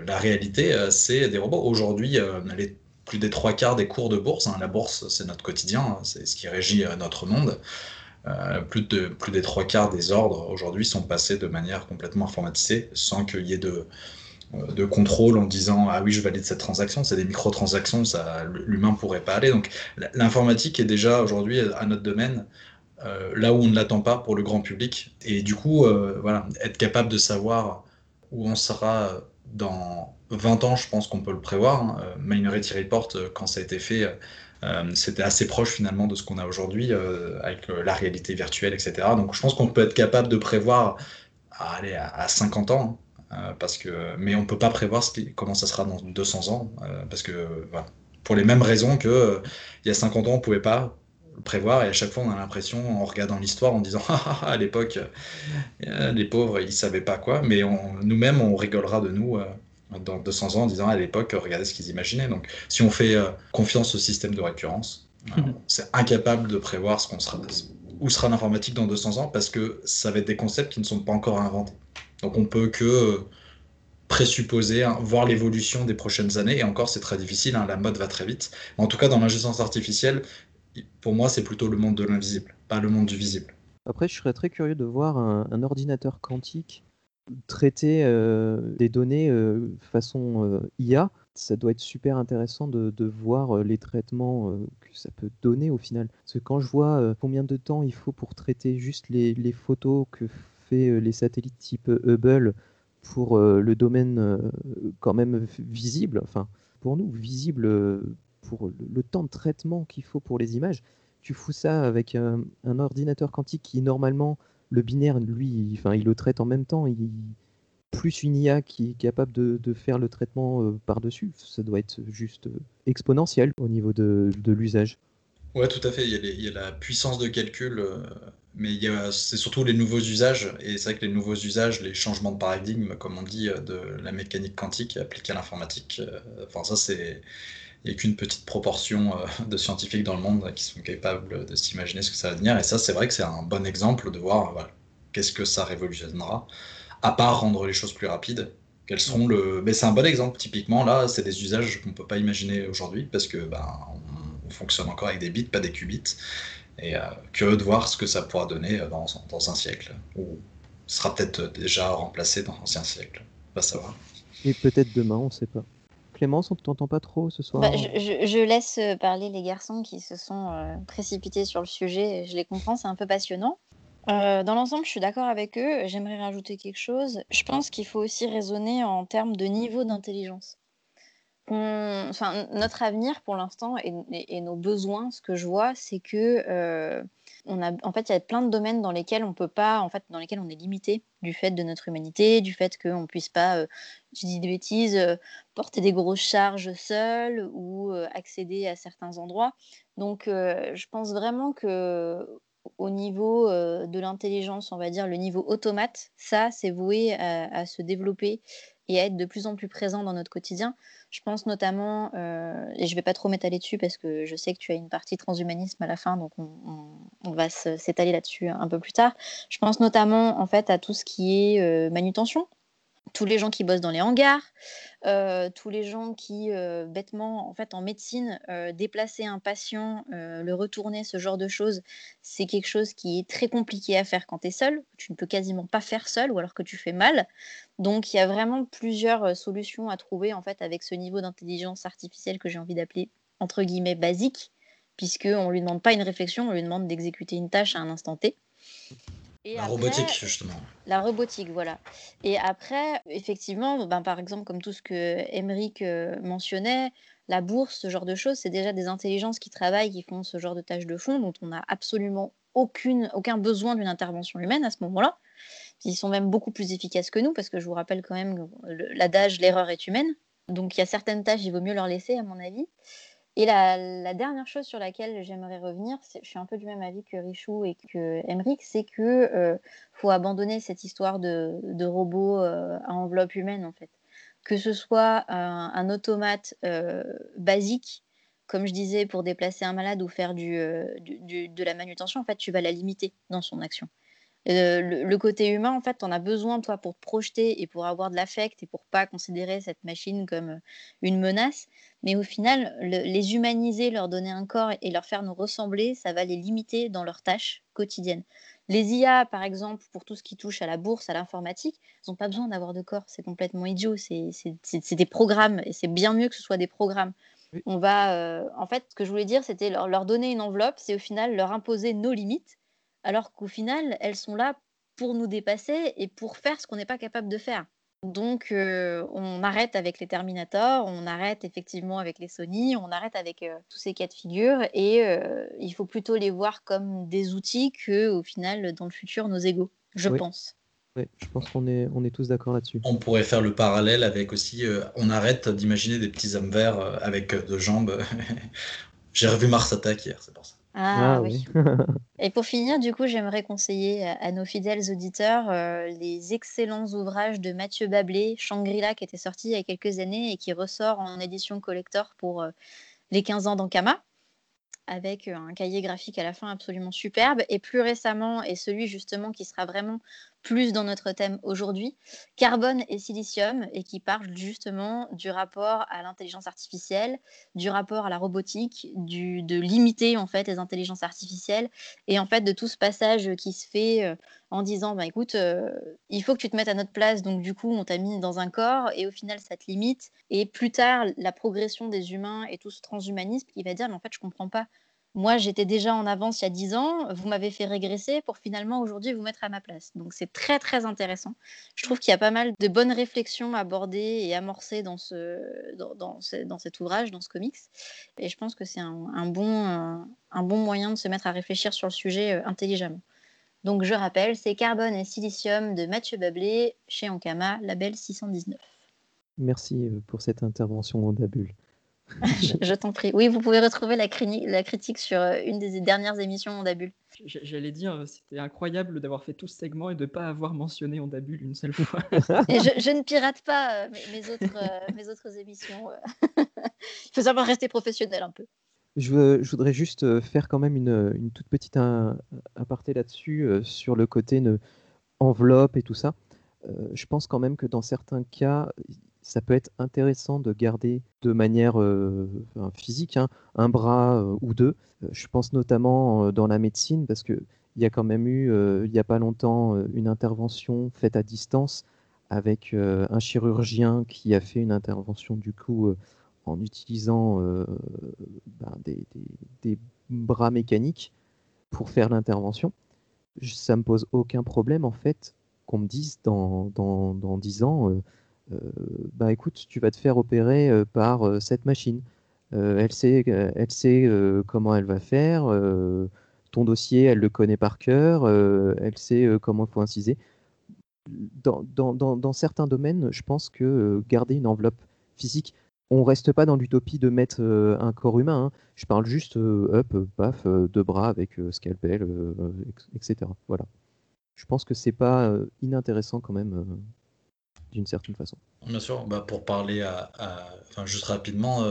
Speaker 13: la réalité, c'est des robots. Aujourd'hui, les plus des trois quarts des cours de bourse, hein, la bourse c'est notre quotidien, hein, c'est ce qui régit notre monde, euh, plus, de, des trois quarts des ordres aujourd'hui sont passés de manière complètement informatisée, sans qu'il y ait de, euh, de contrôle en disant ah oui je valide cette transaction, c'est des microtransactions, ça l'humain pourrait pas aller. Donc l'informatique est déjà aujourd'hui à notre domaine euh, là où on ne l'attend pas pour le grand public. Et du coup, voilà, être capable de savoir où on sera dans 20 ans, je pense qu'on peut le prévoir. hein. Minority Report, quand ça a été fait, c'était assez proche finalement de ce qu'on a aujourd'hui euh, avec euh, la réalité virtuelle, etc. Donc je pense qu'on peut être capable de prévoir à, aller à, à 50 ans, hein, euh, parce que, mais on peut pas prévoir ce qui- comment ça sera dans 200 ans, euh, parce que pour les mêmes raisons que euh, il y a 50 ans, on pouvait pas prévoir, et à chaque fois on a l'impression, en regardant l'histoire, en disant ah, ah, ah, à l'époque, euh, les pauvres, ils savaient pas quoi, mais nous-mêmes, on rigolera de nous. euh, dans 200 ans en disant à l'époque, regardez ce qu'ils imaginaient. Donc, si on fait euh, confiance au système de récurrence, euh, c'est incapable de prévoir ce qu'on sera, où sera l'informatique dans 200 ans parce que ça va être des concepts qui ne sont pas encore inventés. Donc, on peut que euh, présupposer, hein, voir l'évolution des prochaines années. Et encore, c'est très difficile, hein, la mode va très vite. Mais en tout cas, dans l'intelligence artificielle, pour moi, c'est plutôt le monde de l'invisible, pas le monde du visible.
Speaker 10: Après, je serais très curieux de voir un, un ordinateur quantique traiter euh, des données euh, façon euh, IA ça doit être super intéressant de, voir les traitements que ça peut donner au final. Parce que quand je vois combien de temps il faut pour traiter juste les, photos que fait les satellites type Hubble pour le domaine quand même visible, enfin pour nous visible pour le, temps de traitement qu'il faut pour les images, tu fous ça avec un ordinateur quantique qui normalement le binaire, lui, il, le traite en même temps, plus une IA qui est capable de, faire le traitement euh, par-dessus, ça doit être juste euh, exponentiel au niveau de, l'usage.
Speaker 13: Ouais, tout à fait. Il y a, la puissance de calcul, euh, mais c'est surtout les nouveaux usages. Et c'est vrai que les nouveaux usages, les changements de paradigme, comme on dit, de la mécanique quantique appliquée à l'informatique, ça, c'est, il n'y a qu'une petite proportion euh, de scientifiques dans le monde qui sont capables de s'imaginer ce que ça va devenir. Et ça, c'est vrai que c'est un bon exemple de voir, qu'est-ce que ça révolutionnera, à part rendre les choses plus rapides. Quels seront le... Mais c'est un bon exemple. Typiquement, là, c'est des usages qu'on ne peut pas imaginer aujourd'hui parce que ben, on, on fonctionne encore avec des bits, pas des qubits. Et euh, curieux de voir ce que ça pourra donner euh, dans, un siècle, ou sera peut-être déjà remplacé dans l'ancien siècle. On va savoir.
Speaker 10: Et peut-être demain, on ne sait pas. Clémence, on ne t'entend pas trop ce soir
Speaker 11: Bah, je, laisse euh, parler les garçons qui se sont euh, précipités sur le sujet. Je les comprends, c'est un peu passionnant. Euh, dans l'ensemble, je suis d'accord avec eux. J'aimerais rajouter quelque chose. Je pense qu'il faut aussi raisonner en termes de niveau d'intelligence. Enfin, notre avenir pour l'instant et, nos besoins, ce que je vois, c'est que on a, en fait, il y a plein de domaines dans lesquels on peut pas, en fait, dans lesquels on est limité du fait de notre humanité, du fait qu'on puisse pas, euh, je dis des bêtises, euh, porter des grosses charges seul ou euh, accéder à certains endroits. Donc, euh, je pense vraiment que au niveau de l'intelligence, on va dire le niveau automate, ça, c'est voué à se développer et à être de plus en plus présent dans notre quotidien. Je pense notamment, euh, et je vais pas trop m'étaler dessus parce que je sais que tu as une partie transhumanisme à la fin, donc on, va s'étaler là-dessus un peu plus tard. Je pense notamment en fait à tout ce qui est euh, manutention, tous les gens qui bossent dans les hangars, euh, tous les gens qui, euh, bêtement, en fait, en médecine, euh, déplacer un patient, le retourner, ce genre de choses, c'est quelque chose qui est très compliqué à faire quand tu es seul. Tu ne peux quasiment pas faire seul ou alors que tu fais mal. Donc, il y a vraiment plusieurs solutions à trouver, en fait, avec ce niveau d'intelligence artificielle que j'ai envie d'appeler, entre guillemets, basique, puisqu'on ne lui demande pas une réflexion, on lui demande d'exécuter une tâche à un instant T. Et
Speaker 13: La
Speaker 11: après,
Speaker 13: robotique, justement.
Speaker 11: la robotique, voilà. Et après, effectivement, ben, par exemple, comme tout ce que Emeric euh, mentionnait, la bourse, ce genre de choses, c'est déjà des intelligences qui travaillent, qui font ce genre de tâches de fond, dont on n'a absolument aucune, aucun besoin d'une intervention humaine à ce moment-là. Ils sont même beaucoup plus efficaces que nous, parce que je vous rappelle quand même l'adage l'erreur est humaine. Donc il y a certaines tâches, il vaut mieux leur laisser, à mon avis. Et la, dernière chose sur laquelle j'aimerais revenir, je suis un peu du même avis que Richou et que Emeric, c'est que euh, faut abandonner cette histoire de, de robot euh, à enveloppe humaine en fait. Que ce soit un, automate euh, basique, comme je disais, pour déplacer un malade ou faire euh, du- de la manutention, en fait, tu vas la limiter dans son action. Euh, le, le côté humain, en fait, on a besoin, toi, pour te projeter et pour avoir de l'affect et pour pas considérer cette machine comme euh, une menace. Mais au final, le- les humaniser, leur donner un corps et leur faire nous ressembler, ça va les limiter dans leurs tâches quotidiennes. Les IA, par exemple, pour tout ce qui touche à la bourse, à l'informatique, ils n'ont pas besoin d'avoir de corps. C'est complètement idiot. C'est des programmes et c'est bien mieux que ce soit des programmes. On va, euh, en fait, ce que je voulais dire, c'était leur, leur donner une enveloppe, c'est au final leur imposer nos limites, alors qu'au final, elles sont là pour nous dépasser et pour faire ce qu'on n'est pas capable de faire. Donc, euh, on arrête avec les Terminator, on arrête effectivement avec les Sony, on arrête avec euh, tous ces cas de figure et euh, il faut plutôt les voir comme des outils que, au final, dans le futur, nos égaux, je
Speaker 10: Oui.
Speaker 11: pense.
Speaker 10: Ouais, je pense qu'on est, on est tous d'accord là-dessus.
Speaker 13: On pourrait faire le parallèle avec aussi, euh, on arrête d'imaginer des petits hommes verts avec deux jambes. J'ai revu Mars Attack hier, c'est pour ça.
Speaker 11: Ah,
Speaker 10: Ah
Speaker 11: oui. Et pour finir, du coup, j'aimerais conseiller à, à nos fidèles auditeurs euh, les excellents ouvrages de Mathieu Bablé, Shangri-La, qui était sorti il y a quelques années et qui ressort en édition collector pour euh, les 15 ans d'Ankama, avec euh, un cahier graphique à la fin absolument superbe. Et plus récemment, et celui justement qui sera vraiment plus dans notre thème aujourd'hui, Carbone et Silicium, et qui parle justement du rapport à l'intelligence artificielle, du rapport à la robotique, du, de limiter en fait les intelligences artificielles, et en fait de tout ce passage qui se fait euh, en disant bah, écoute, euh, il faut que tu te mettes à notre place, donc du coup, on t'a mis dans un corps, et au final, ça te limite. Et plus tard, la progression des humains et tout ce transhumanisme, il va dire mais en fait, je comprends pas. Moi, j'étais déjà en avance il y a 10 ans, vous m'avez fait régresser pour finalement aujourd'hui vous mettre à ma place. Donc c'est très très intéressant. Je trouve qu'il y a pas mal de bonnes réflexions abordées et amorcées dans, ce, dans, cet ouvrage, dans ce comics. Et je pense que c'est un, bon, euh, bon moyen de se mettre à réfléchir sur le sujet euh, intelligemment. Donc je rappelle, c'est Carbone et Silicium de Mathieu Bablé chez Ankama, label 619.
Speaker 10: Merci euh, pour cette intervention en Dabule.
Speaker 11: je, je t'en prie. Oui, vous pouvez retrouver la, la, critique sur euh, une des dernières émissions Ondabule.
Speaker 12: J'allais dire, euh, c'était incroyable d'avoir fait tout ce segment et de ne pas avoir mentionné Ondabule une seule fois.
Speaker 11: et je, je, ne pirate pas mes, mes, autres, mes autres émissions. Il faut savoir rester professionnel un peu.
Speaker 10: Je, je, voudrais juste faire quand même une, une toute petite aparté là-dessus, euh, sur le côté ne, enveloppe et tout ça. Euh, je pense quand même que dans certains cas, ça peut être intéressant de garder de manière euh, physique hein, un bras euh, ou deux. je pense notamment dans la médecine, parce qu'il y a quand même eu, il n'y a pas longtemps, une intervention faite à distance avec un chirurgien qui a fait une intervention du coup en utilisant euh, ben, des, bras mécaniques pour faire l'intervention. Ça me pose aucun problème en fait qu'on me dise dans, dans, dans 10 ans, euh, euh, bah écoute, tu vas te faire opérer euh, par euh, cette machine. elle sait, elle sait comment elle va faire. ton dossier, elle le connaît par cœur. elle sait comment il faut inciser. Dans, certains domaines, je pense que garder une enveloppe physique, on reste pas dans l'utopie de mettre euh, un corps humain. Hein. Je parle juste, euh, hop, paf, euh, deux bras avec scalpel, etc. Voilà. Je pense que c'est pas inintéressant quand même d'une certaine façon.
Speaker 13: Bien sûr, bah pour parler à, à... Enfin, juste rapidement,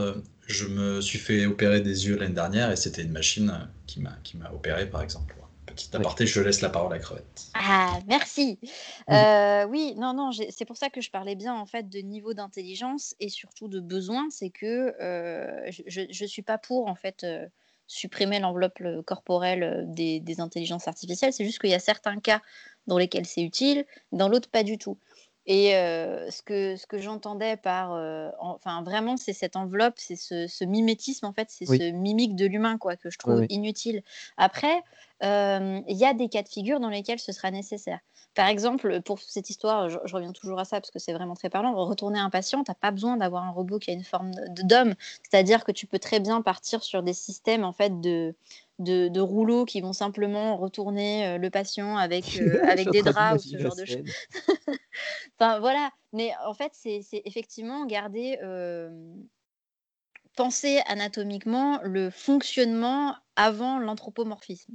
Speaker 13: je me suis fait opérer des yeux l'année dernière et c'était une machine qui m'a opéré par exemple. Petit aparté, oui. je laisse la parole à Crevette.
Speaker 11: Ah, merci. Oui, euh, oui non, non, c'est pour ça que je parlais bien en fait de niveau d'intelligence et surtout de besoin. C'est que euh, je ne suis pas pour en fait euh, supprimer l'enveloppe corporelle des, des, intelligences artificielles. C'est juste qu'il y a certains cas dans lesquels c'est utile, dans l'autre pas du tout. Et euh, ce que, ce que j'entendais par, euh, en, enfin vraiment, c'est cette enveloppe, c'est ce, ce, mimétisme en fait, c'est oui. ce mimique de l'humain quoi que je trouve oui, oui. inutile. Après, il euh, y a des cas de figure dans lesquels ce sera nécessaire. Par exemple, pour cette histoire, je, je reviens toujours à ça parce que c'est vraiment très parlant. Retourner un patient, t'as pas besoin d'avoir un robot qui a une forme d'homme, c'est-à-dire que tu peux très bien partir sur des systèmes en fait de de, de, rouleaux qui vont simplement retourner euh, le patient avec, euh, avec des draps ou ce genre de choses. enfin voilà, mais en fait c'est effectivement garder, euh, penser anatomiquement le fonctionnement avant l'anthropomorphisme.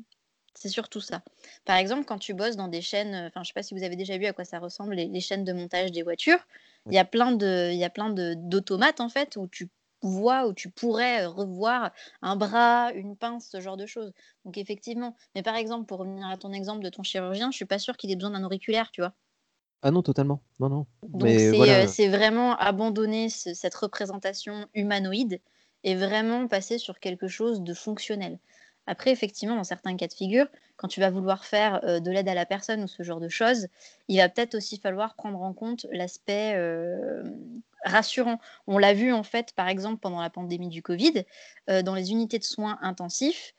Speaker 11: C'est surtout ça. Par exemple, quand tu bosses dans des chaînes, enfin je sais pas si vous avez déjà vu à quoi ça ressemble les, les chaînes de montage des voitures, il y a plein de, il y a plein d'automates en fait où tu vois où tu pourrais revoir un bras, une pince, ce genre de choses. Donc effectivement, mais par exemple, pour revenir à ton exemple de ton chirurgien, je suis pas sûre qu'il ait besoin d'un auriculaire, tu vois?
Speaker 10: Ah non, totalement. Non, non.
Speaker 11: Donc c'est voilà. euh, vraiment abandonner ce, cette représentation humanoïde et vraiment passer sur quelque chose de fonctionnel. Après, effectivement, dans certains cas de figure, quand tu vas vouloir faire euh, de l'aide à la personne ou ce genre de choses, il va peut-être aussi falloir prendre en compte l'aspect euh, rassurant. On l'a vu en fait, par exemple, pendant la pandémie du Covid, euh, dans les unités de soins intensifs,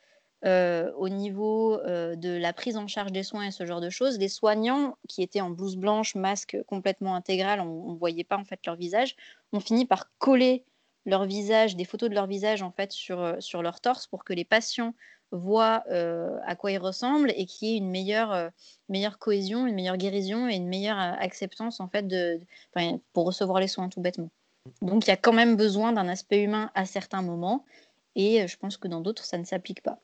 Speaker 11: au niveau de la prise en charge des soins et ce genre de choses, les soignants qui étaient en blouse blanche, masque complètement intégral, on ne voyait pas en fait leur visage, ont fini par coller leur visage, des photos de leur visage en fait sur, sur leur torse pour que les patients voient euh, à quoi ils ressemblent et qu'il y ait une meilleure, euh, meilleure cohésion, une meilleure guérison et une meilleure acceptance en fait de, pour recevoir les soins tout bêtement. Donc il y a quand même besoin d'un aspect humain à certains moments et je pense que dans d'autres ça ne s'applique pas.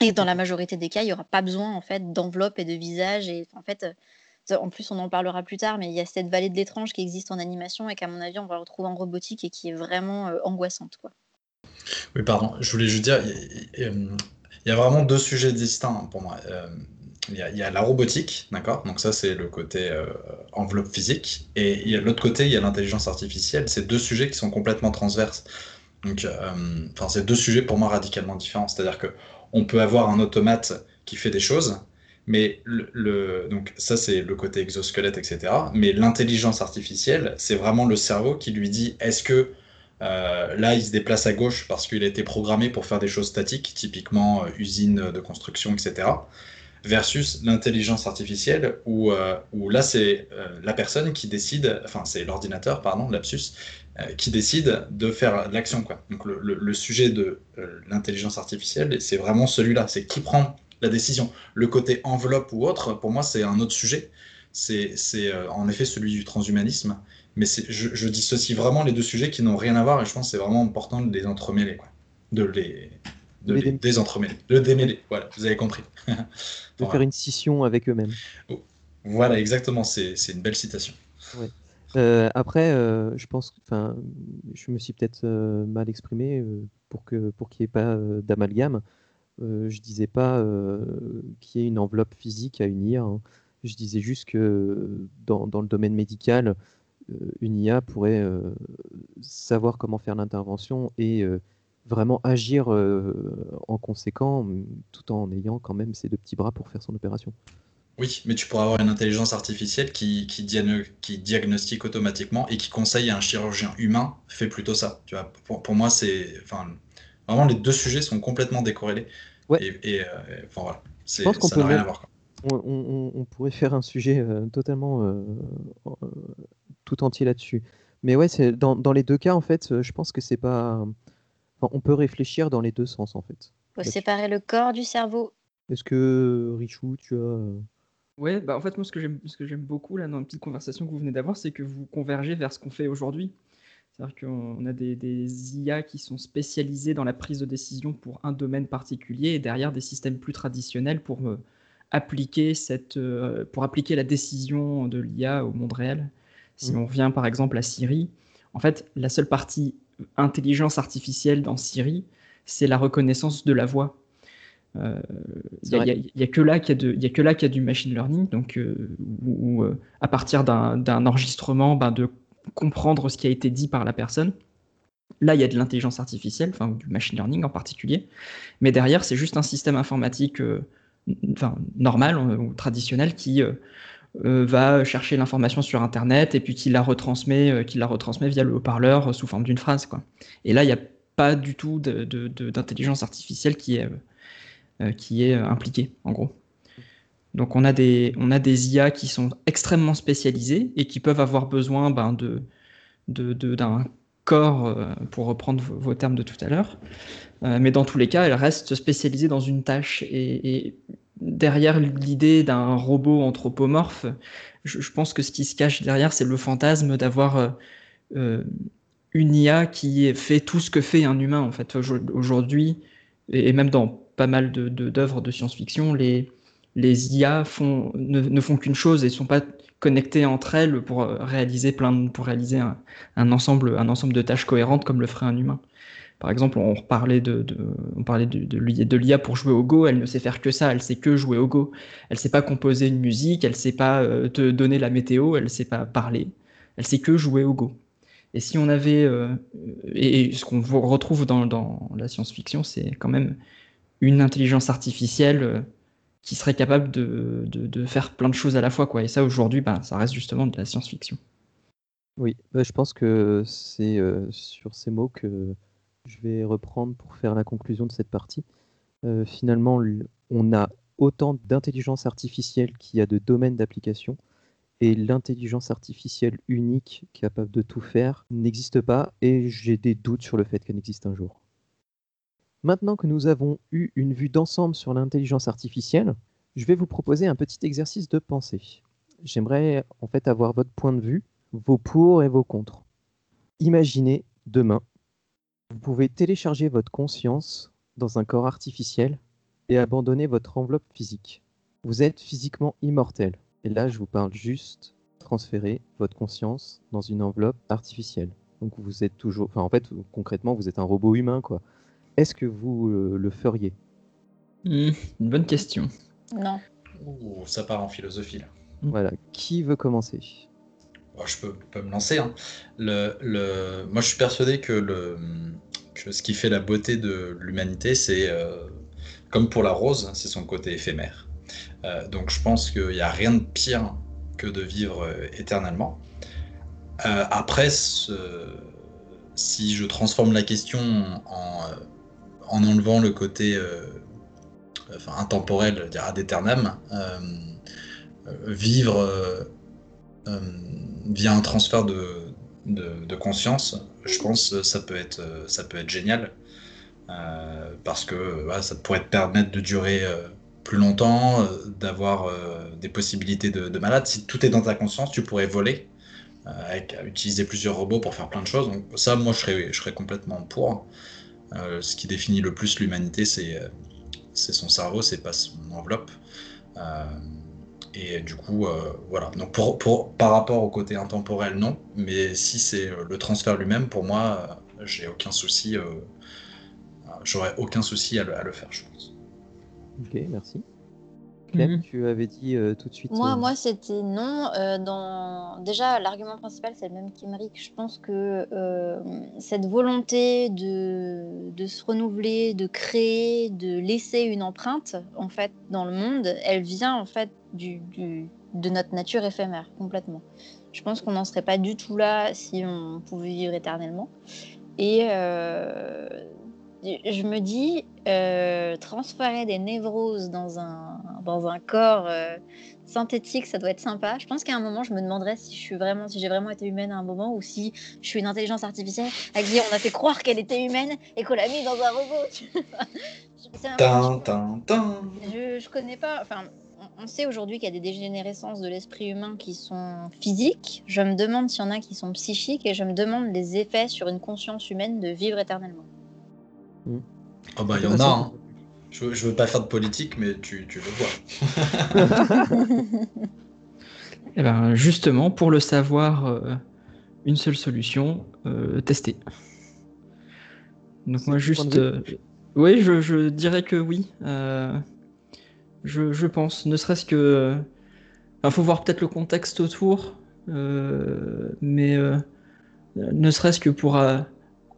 Speaker 11: Et dans la majorité des cas, il n'y aura pas besoin en fait d'enveloppe et de visage et en fait en plus, on en parlera plus tard, mais il y a cette vallée de l'étrange qui existe en animation et qu'à mon avis, on va retrouver en robotique et qui est vraiment euh, angoissante. Quoi.
Speaker 13: Oui, pardon, je voulais juste dire, il y a vraiment deux sujets distincts pour moi. Euh, il, y a, la robotique, d'accord? Donc ça, c'est le côté euh, enveloppe physique. Et il y a l'autre côté, il y a l'intelligence artificielle. C'est deux sujets qui sont complètement transverses. Donc, euh, c'est deux sujets pour moi radicalement différents. C'est-à-dire que on peut avoir un automate qui fait des choses, Mais le, donc ça, c'est le côté exosquelette, etc. Mais l'intelligence artificielle, c'est vraiment le cerveau qui lui dit est-ce que euh, là, il se déplace à gauche parce qu'il a été programmé pour faire des choses statiques, typiquement euh, usine de construction, etc. Versus l'intelligence artificielle, où, euh, là, c'est la personne qui décide, enfin, c'est l'ordinateur, pardon, lapsus, qui décide de faire l'action. Donc, le, le, sujet de l'intelligence artificielle, c'est vraiment celui-là c'est qui prend la décision. Le côté enveloppe ou autre, pour moi, c'est un autre sujet. C'est en effet celui du transhumanisme mais je, je, dissocie vraiment les deux sujets qui n'ont rien à voir et je pense que c'est vraiment important de les entremêler, quoi. De les, de les, désentremêler, de démêler. Voilà, vous avez compris.
Speaker 10: de faire une scission avec eux-mêmes.
Speaker 13: Oh. Voilà, exactement. C'est une belle citation.
Speaker 10: Euh, après, euh, je pense, enfin, je me suis peut-être euh, mal exprimé pour que pour qu'il n'y ait pas d'amalgame. je disais pas qu'il y ait une enveloppe physique à unir. Hein. Je disais juste que dans, dans le domaine médical, une IA pourrait euh, savoir comment faire l'intervention et euh, vraiment agir en conséquent, tout en ayant quand même ses deux petits bras pour faire son opération.
Speaker 13: Oui, mais tu pourrais avoir une intelligence artificielle qui, qui, qui, diagnostique automatiquement et qui conseille à un chirurgien humain fait plutôt ça. Tu vois, pour, moi, c'est, enfin, vraiment les deux sujets sont complètement décorrélés.
Speaker 10: Ouais.
Speaker 13: Et, enfin voilà,
Speaker 10: Je pense qu'on peut rien On, on, pourrait faire un sujet totalement tout entier là-dessus. Mais ouais, c'est dans, dans, les deux cas, en fait, euh, je pense que c'est pas. on peut réfléchir dans les deux sens, en fait.
Speaker 11: Faut séparer le corps du cerveau.
Speaker 10: Est-ce que Richou, tu as. Euh,
Speaker 12: ouais, bah en fait, moi, ce que j'aime, ce que j'aime beaucoup là dans la petite conversation que vous venez d'avoir, c'est que vous convergez vers ce qu'on fait aujourd'hui. C'est-à-dire qu'on a des, des, IA qui sont spécialisés dans la prise de décision pour un domaine particulier et derrière des systèmes plus traditionnels pour euh, appliquer cette, pour appliquer la décision de l'IA au monde réel. Si on revient par exemple à Siri, en fait, la seule partie intelligence artificielle dans Siri, c'est la reconnaissance de la voix. Il euh, n'y a, que là qu'il y, a du machine learning, donc euh, où, euh, à partir d'un enregistrement, ben, de comprendre ce qui a été dit par la personne. Là, il y a de l'intelligence artificielle, enfin du machine learning en particulier, mais derrière, c'est juste un système informatique enfin, normal ou traditionnel qui euh, va chercher l'information sur Internet et puis qu'il la retransmet, euh, la retransmet via le haut-parleur euh, sous forme d'une phrase. Quoi. Et là, il n'y a pas du tout d'intelligence artificielle qui est, qui est impliquée, en gros. Donc on a, des, on a des IA qui sont extrêmement spécialisées et qui peuvent avoir besoin ben, de, d'un corps, pour reprendre vos, termes de tout à l'heure. mais dans tous les cas, elles restent spécialisées dans une tâche. Et, derrière l'idée d'un robot anthropomorphe, je, pense que ce qui se cache derrière, c'est le fantasme d'avoir euh, euh, une IA qui fait tout ce que fait un humain. En fait, aujourd'hui, et même dans pas mal d'œuvres de, science-fiction, les, IA ne, font qu'une chose et ne sont pas connectées entre elles pour euh, réaliser, plein pour réaliser un, ensemble, un ensemble de tâches cohérentes comme le ferait un humain. Par exemple, on parlait de, on parlait de, de, l'IA pour jouer au Go, elle ne sait faire que ça, elle sait que jouer au Go. Elle sait pas composer une musique, elle sait pas euh, te donner la météo, elle sait pas parler, elle sait que jouer au Go. Et si on avait, euh, et, ce qu'on retrouve dans, dans la science-fiction, c'est quand même une intelligence artificielle qui serait capable de, de, faire plein de choses à la fois. Quoi. Et ça, aujourd'hui, bah, ça reste justement de la science-fiction.
Speaker 10: Oui, bah, je pense que c'est sur ces mots que je vais reprendre pour faire la conclusion de cette partie. Euh, finalement, on a autant d'intelligence artificielle qu'il y a de domaines d'application, et l'intelligence artificielle unique capable de tout faire n'existe pas, et j'ai des doutes sur le fait qu'elle existe un jour. Maintenant que nous avons eu une vue d'ensemble sur l'intelligence artificielle, je vais vous proposer un petit exercice de pensée. J'aimerais en fait avoir votre point de vue, vos pour et vos contre. Imaginez demain vous pouvez télécharger votre conscience dans un corps artificiel et abandonner votre enveloppe physique. Vous êtes physiquement immortel. Et là, je vous parle juste transférer votre conscience dans une enveloppe artificielle. Donc vous êtes toujours, enfin en fait concrètement vous êtes un robot humain quoi. Est-ce que vous euh, le feriez?
Speaker 12: Hmm, Une bonne question.
Speaker 11: Non.
Speaker 13: ça part en philosophie là.
Speaker 10: Voilà. Qui veut commencer?
Speaker 13: Je peux, me lancer. Hein. Le, Moi, je suis persuadé que, le, ce qui fait la beauté de l'humanité, c'est, euh, comme pour la rose, c'est son côté éphémère. Euh, donc je pense qu'il n'y a rien de pire que de vivre euh, éternellement. Euh, après, ce- si je transforme la question en, euh, en enlevant le côté euh, intemporel, ad aeternam, euh, vivre euh, via un transfert de, conscience, je pense que ça peut être, génial. Parce que ça pourrait te permettre de durer plus longtemps, d'avoir des possibilités de, de malade. Si tout est dans ta conscience, tu pourrais voler, utiliser plusieurs robots pour faire plein de choses. Donc ça, moi, je serais complètement pour. Euh, ce qui définit le plus l'humanité, c'est euh, son cerveau, c'est pas son enveloppe. Euh, et du coup, voilà. Donc par rapport au côté intemporel, non. Mais si c'est le transfert lui-même, pour moi, j'ai aucun souci. J'aurais aucun souci à le, à le faire, je pense.
Speaker 10: Ok, merci. Clem,
Speaker 12: Mhm.
Speaker 10: tu avais dit euh, tout de suite.
Speaker 11: Moi,
Speaker 10: euh,
Speaker 11: moi c'était non. euh, dans... Déjà, l'argument principal, c'est le même qu'Emeric. Je pense que euh, cette volonté de, de se renouveler, de créer, de laisser une empreinte, en fait, dans le monde, elle vient, en fait, du, du- de notre nature éphémère, complètement. Je pense qu'on n'en serait pas du tout là si on pouvait vivre éternellement. Et euh, je me dis, euh, transférer des névroses dans un, dans un corps euh, synthétique, ça doit être sympa. Je pense qu'à un moment, je me demanderais si je suis vraiment, si j'ai vraiment été humaine à un moment, ou si je suis une intelligence artificielle à qui on a fait croire qu'elle était humaine et qu'on l'a mis dans un robot. un
Speaker 13: Tin, tin,
Speaker 11: je, je connais pas. Enfin, on- on sait aujourd'hui qu'il y a des dégénérescences de l'esprit humain qui sont physiques. Je me demande s'il y en a qui sont psychiques et je me demande les effets sur une conscience humaine de vivre éternellement.
Speaker 13: Oh bah, il y en a. hein. Je, veux- je veux pas faire de politique, mais tu, tu le vois.
Speaker 12: Eh ben, justement, pour le savoir, euh, une seule solution, euh, tester. Donc moi juste... euh, oui, je, je dirais que oui. euh, je, je pense, ne serait-ce que... Il faut voir peut-être le contexte autour, euh, mais euh, ne serait-ce que pour euh,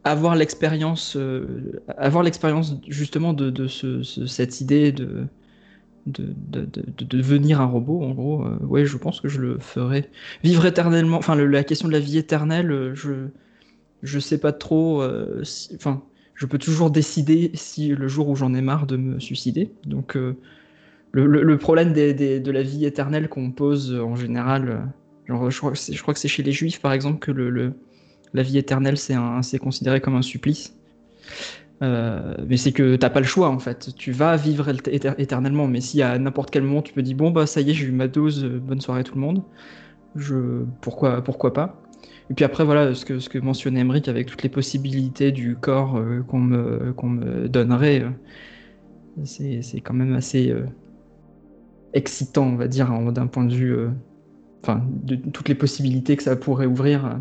Speaker 12: avoir l'expérience, euh, avoir l'expérience justement de, de ce- ce- cette idée de, de, de, de- de devenir un robot, en gros, euh, ouais, je pense que je le ferais. Vivre éternellement, enfin, la question de la vie éternelle, euh, je, je sais pas trop, euh, enfin, je peux toujours décider si le jour où j'en ai marre de me suicider. Donc, le, le- problème des- de la vie éternelle qu'on pose en général, genre, je, crois que c'est- chez les juifs, par exemple, que le- la vie éternelle, c'est considéré comme un supplice. Euh, mais c'est que t'as pas le choix en fait. Tu vas vivre éter- éter- éternellement, mais si à n'importe quel moment tu peux dire bon bah ça y est j'ai eu ma dose, euh, bonne soirée tout le monde. Pourquoi pourquoi pas. Et puis après voilà ce que ce que mentionnait Emmerich avec toutes les possibilités du corps euh, qu'on me donnerait, c'est quand même assez excitant on va dire en- d'un point de vue, enfin de toutes les possibilités que ça pourrait ouvrir.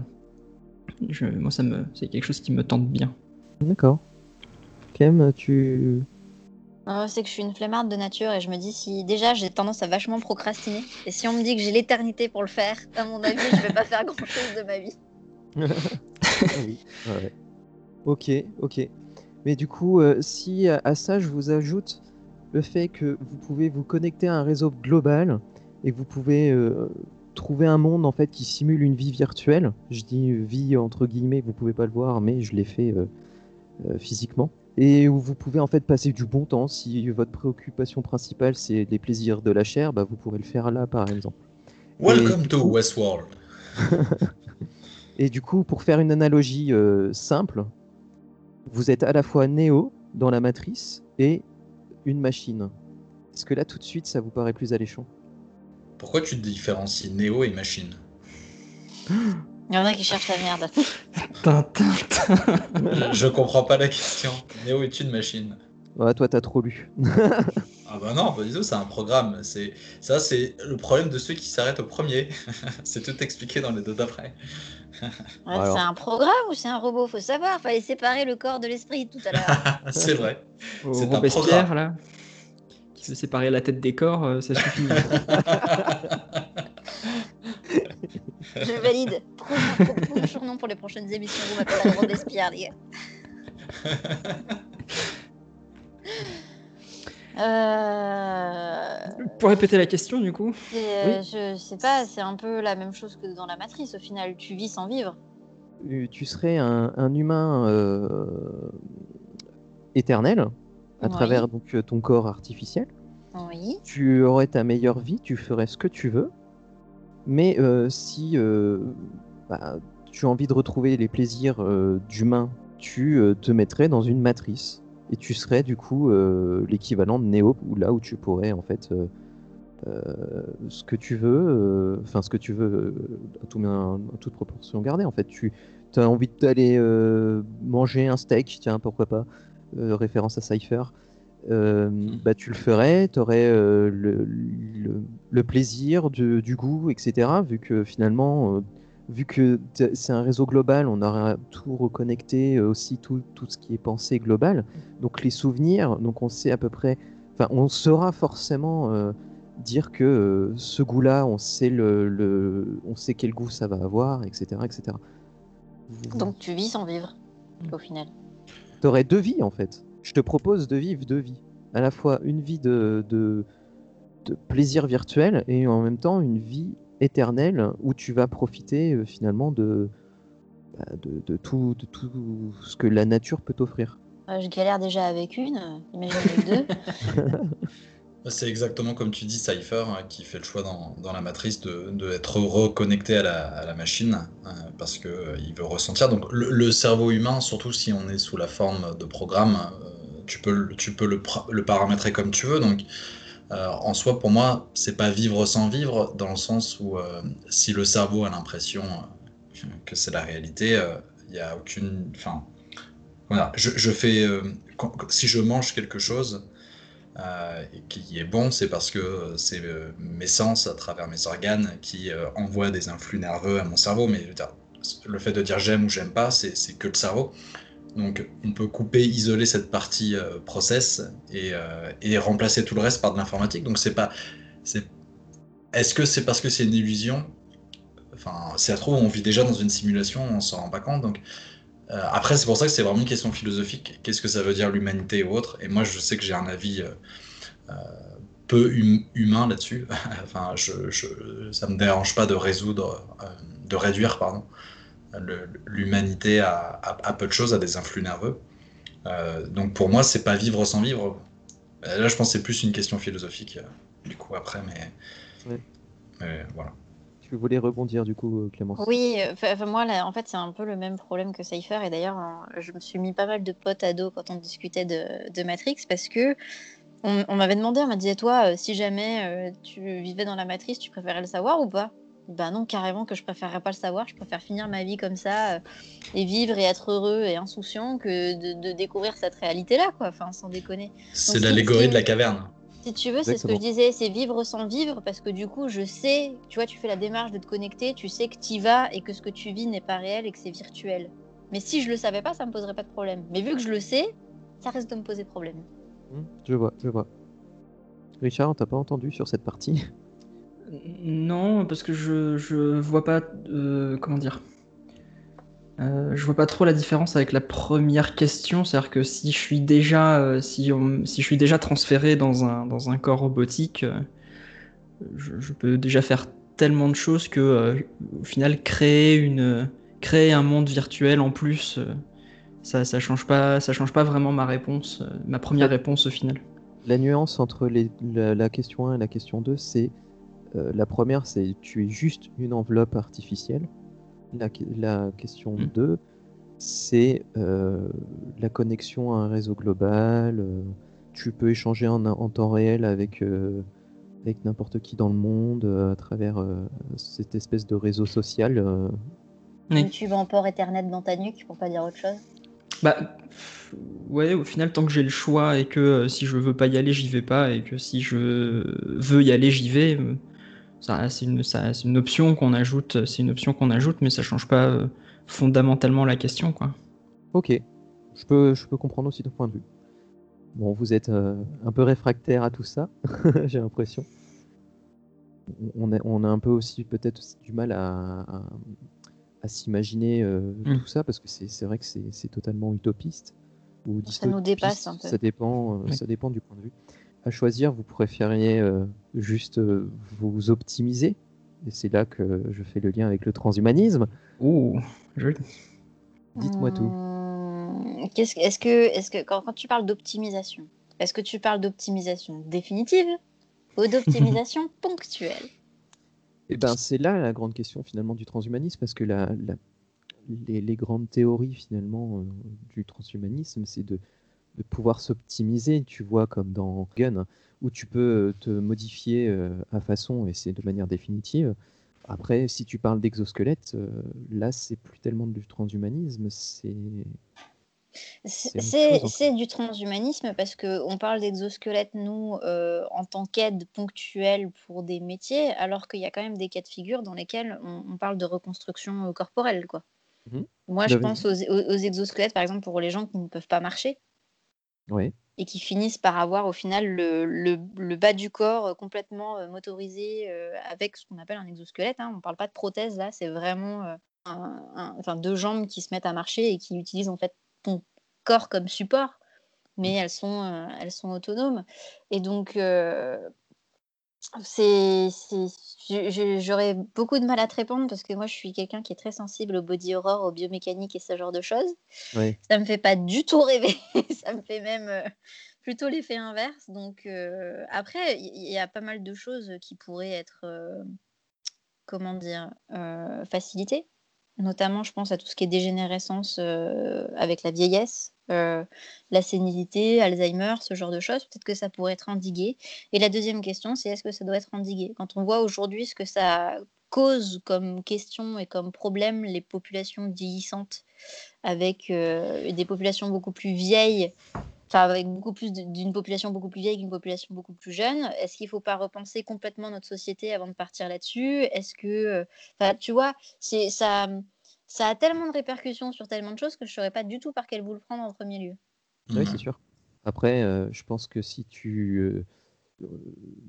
Speaker 12: Je- moi ça me c'est quelque chose qui me tente bien.
Speaker 10: D'accord. Clem, tu.
Speaker 11: Euh, c'est que je suis une flemmarde de nature et je me dis si déjà j'ai tendance à vachement procrastiner et si on me dit que j'ai l'éternité pour le faire, à mon avis, je vais pas faire grand chose de ma vie.
Speaker 10: Ah oui, ouais. Ok, ok. Mais du coup, euh, si à, à ça je vous ajoute le fait que vous pouvez vous connecter à un réseau global et que vous pouvez euh, trouver un monde en fait qui simule une vie virtuelle, je dis euh, vie entre guillemets, vous pouvez pas le voir, mais je l'ai fait euh, euh, physiquement. Et où vous pouvez en fait passer du bon temps. Si votre préoccupation principale c'est les plaisirs de la chair, bah, vous pourrez le faire là par exemple.
Speaker 13: Welcome to
Speaker 10: coup-
Speaker 13: Westworld.
Speaker 10: Et du coup, pour faire une analogie euh, simple, vous êtes à la fois Néo dans la matrice et une machine. Est-ce que là, tout de suite, ça vous paraît plus alléchant?
Speaker 13: Pourquoi tu différencies Néo et machine?
Speaker 11: Il y en a qui cherchent la merde.
Speaker 13: je, je comprends pas la question. Néo est une machine.
Speaker 10: Ouais, toi, t'as trop lu.
Speaker 13: Ah bah non, pas du tout, c'est un programme. C'est ça, c'est le problème de ceux qui s'arrêtent au premier. c'est tout expliqué dans les deux d'après.
Speaker 11: Ouais. C'est un programme ou c'est un robot? Faut savoir, fallait séparer le corps de l'esprit tout à l'heure.
Speaker 13: c'est vrai. C'est un programme.
Speaker 12: là, qui veut séparer la tête des corps, euh, ça suffit.
Speaker 11: je valide. Pro- prochain surnom pour les prochaines émissions, vous m'appellerez Robespierre, les gars. Euh,
Speaker 12: Pour répéter la question, du coup
Speaker 11: euh, Je sais pas, c'est un peu la même chose que dans la matrice au final. Tu vis sans vivre.
Speaker 10: Tu serais un, un humain euh, éternel à
Speaker 11: Oui.
Speaker 10: travers donc, euh, ton corps artificiel.
Speaker 11: Oui.
Speaker 10: Tu aurais ta meilleure vie, tu ferais ce que tu veux. Mais euh, si euh, bah, tu as envie de retrouver les plaisirs euh, d'humain, tu te mettrais dans une matrice. Et tu serais du coup l'équivalent de Néo, où là où tu pourrais en fait ce que tu veux, enfin ce que tu veux à, tout, à toute proportion gardée. En fait, tu as envie d'aller manger un steak, tiens pourquoi pas, référence à Cypher. euh, bah, tu le ferais, tu aurais le, le- le plaisir de- du goût, etc. Vu que finalement, euh, vu que c'est un réseau global, on aura tout reconnecté, euh, aussi tout, tout ce qui est pensé global. Donc les souvenirs, donc on sait à peu près, enfin on saura forcément euh, dire que euh, ce goût-là, on sait le, le- on sait quel goût ça va avoir, etc., etc.
Speaker 11: Donc tu vis sans vivre au final.
Speaker 10: Tu aurais deux vies en fait. Je te propose de vivre deux vies. À la fois une vie de, de, de plaisir virtuel et en même temps une vie éternelle où tu vas profiter euh, finalement de, bah, de, de tout, de tout ce que la nature peut t'offrir.
Speaker 11: Euh, je galère déjà avec une, imagine avec deux.
Speaker 13: C'est exactement comme tu dis, Cypher, hein, qui fait le choix dans, la matrice de, être reconnecté à la, à la machine, euh, parce que euh, veut ressentir. Donc le, cerveau humain, surtout si on est sous la forme de programme, euh, tu peux, le- paramétrer comme tu veux. Donc euh, en soi, pour moi, c'est pas vivre sans vivre, dans le sens où euh, si le cerveau a l'impression que c'est la réalité, il n'y a aucune. Enfin, voilà, je, fais. si je mange quelque chose euh, qui est bon, c'est parce que euh, c'est euh, mes sens à travers mes organes qui envoient des influx nerveux à mon cerveau. Mais le fait de dire j'aime ou j'aime pas, c'est c'est que le cerveau. Donc on peut couper, isoler cette partie process et, remplacer tout le reste par de l'informatique. Donc c'est pas. c'est- Est-ce que c'est parce que c'est une illusion? Enfin, ça se trouve, on vit déjà dans une simulation, on s'en rend pas compte. Donc après, c'est pour ça que c'est vraiment une question philosophique. Qu'est-ce que ça veut dire l'humanité ou autre? Et moi, je sais que j'ai un avis euh, euh, peu hum- humain là-dessus. enfin, je, je, ça me dérange pas de résoudre, euh, de réduire, pardon, l'humanité à, à- à peu de choses, à des influx nerveux. Euh, donc pour moi, c'est pas vivre sans vivre. Euh, Là, je pense que c'est plus une question philosophique, euh, du coup, après, mais, mais voilà.
Speaker 10: Tu voulais rebondir du coup, euh, Clémence
Speaker 11: Oui, euh, moi, là, en fait, c'est un peu le même problème que Cypher. Et d'ailleurs, hein, je me suis mis pas mal de potes à dos quand on discutait de, de Matrix parce que on, on m'avait demandé, on m'a dit, toi, euh, si jamais euh, tu vivais dans la Matrice, tu préférais le savoir ou pas? Ben non, carrément que je préférerais pas le savoir. Je préfère finir ma vie comme ça euh, et vivre et être heureux et insouciant que de, de découvrir cette réalité-là, quoi. Enfin, sans déconner.
Speaker 13: C'est l'allégorie de la caverne.
Speaker 11: Si tu veux, c'est ce que je disais, c'est vivre sans vivre, parce que du coup, je sais, tu vois, tu fais la démarche de te connecter, tu sais que tu y vas et que ce que tu vis n'est pas réel et que c'est virtuel. Mais si je le savais pas, ça me poserait pas de problème. Mais vu que je le sais, ça risque de me poser problème.
Speaker 10: Hmm, Je vois, je vois. Richard, on t'a pas entendu sur cette partie?
Speaker 12: Non, parce que je, je vois pas. euh, comment dire Euh, Je vois pas trop la différence avec la première question. C'est-à-dire que si je suis déjà, euh, si, on- si je suis déjà transféré dans un, dans un corps robotique, euh, je, je peux déjà faire tellement de choses que, au final, créer, une, créer un monde virtuel en plus, ça, ça change pas, ça change pas vraiment ma réponse, ma première réponse au final.
Speaker 10: La nuance entre les- la, la question 1 et la question 2, c'est la première, c'est tu es juste une enveloppe artificielle. La, la question
Speaker 12: Mm.
Speaker 10: 2, c'est euh, la connexion à un réseau global. euh, tu peux échanger en, en temps réel avec, euh, avec n'importe qui dans le monde euh, à travers euh, cette espèce de réseau social. euh.
Speaker 12: Oui.
Speaker 11: YouTube en port Ethernet dans ta nuque, pour pas dire autre chose?
Speaker 12: Bah, ouais, au final, tant que j'ai le choix et que euh, si je veux pas y aller, j'y vais pas, et que si je veux y aller, j'y vais, euh, c'est une, ça- c'est une option qu'on ajoute, c'est une option qu'on ajoute, mais ça change pas euh, fondamentalement la question, quoi.
Speaker 10: Ok, je peux, je peux comprendre aussi ton point de vue. Bon, vous êtes euh, un peu réfractaire à tout ça, j'ai l'impression. On a, on a un peu aussi peut-être aussi du mal à, à- à s'imaginer euh,
Speaker 12: Mm.
Speaker 10: tout ça parce que c'est c'est vrai que c'est c'est totalement utopiste ou
Speaker 11: Ça nous dépasse un peu.
Speaker 10: Ça dépend, euh,
Speaker 12: Oui.
Speaker 10: ça dépend du point de vue. À choisir, vous préfériez euh, juste euh, vous optimiser? Et c'est là que je fais le lien avec le transhumanisme.
Speaker 12: Ouh, joli.
Speaker 10: Dites-moi tout.
Speaker 11: Hum, qu'est-ce- Est-ce que, est-ce que quand, quand tu parles d'optimisation, est-ce que tu parles d'optimisation définitive ou d'optimisation ponctuelle?
Speaker 10: Eh ben, c'est là la grande question finalement du transhumanisme, parce que la, la- les, les grandes théories finalement euh, du transhumanisme, c'est de, de pouvoir s'optimiser, tu vois, comme dans Gun, où tu peux euh, te modifier euh, à façon, et c'est de manière définitive. Après, si tu parles d'exosquelette, euh, là, c'est plus tellement du transhumanisme, c'est...
Speaker 11: C'est du transhumanisme parce qu'on parle d'exosquelette, nous, euh, en tant qu'aide ponctuelle pour des métiers, alors qu'il y a quand même des cas de figure dans lesquels on, on parle de reconstruction corporelle. Quoi.
Speaker 10: Mhm.
Speaker 11: Moi, je
Speaker 10: Bah oui.
Speaker 11: pense aux- aux exosquelettes, par exemple, pour les gens qui ne peuvent pas marcher Et qui finissent par avoir au final le, le- le bas du corps euh, complètement euh, motorisé euh, avec ce qu'on appelle un exosquelette. hein. On ne parle pas de prothèse là, c'est vraiment un- un- enfin, deux jambes qui se mettent à marcher et qui utilisent en fait ton corps comme support, mais elles sont, elles sont autonomes. Et donc, c'est, j'aurais beaucoup de mal à te répondre parce que moi, je suis quelqu'un qui est très sensible au body horror, au biomécanique et ce genre de choses.
Speaker 10: Ouais.
Speaker 11: Ça me fait pas du tout rêver. ça me fait même euh, plutôt l'effet inverse. Donc, euh, après, il y, y a pas mal de choses qui pourraient être, euh, comment dire, euh, facilitées. Notamment, je pense à tout ce qui est dégénérescence euh, avec la vieillesse, euh, la sénilité, Alzheimer, ce genre de choses. Peut-être que ça pourrait être endigué. Et la deuxième question, c'est est-ce que ça doit être endigué? Quand on voit aujourd'hui ce que ça cause comme question et comme problème les populations vieillissantes, avec euh, des populations beaucoup plus vieilles, enfin avec beaucoup plus d'une population beaucoup plus vieille qu'une population beaucoup plus jeune, est-ce qu'il ne faut pas repenser complètement notre société avant de partir là-dessus? Est-ce que, enfin, tu vois, c'est ça, ça a tellement de répercussions sur tellement de choses que je ne saurais pas du tout par quel bout le prendre en premier lieu.
Speaker 10: Oui, c'est sûr. Après, euh, je pense que si tu. euh, euh,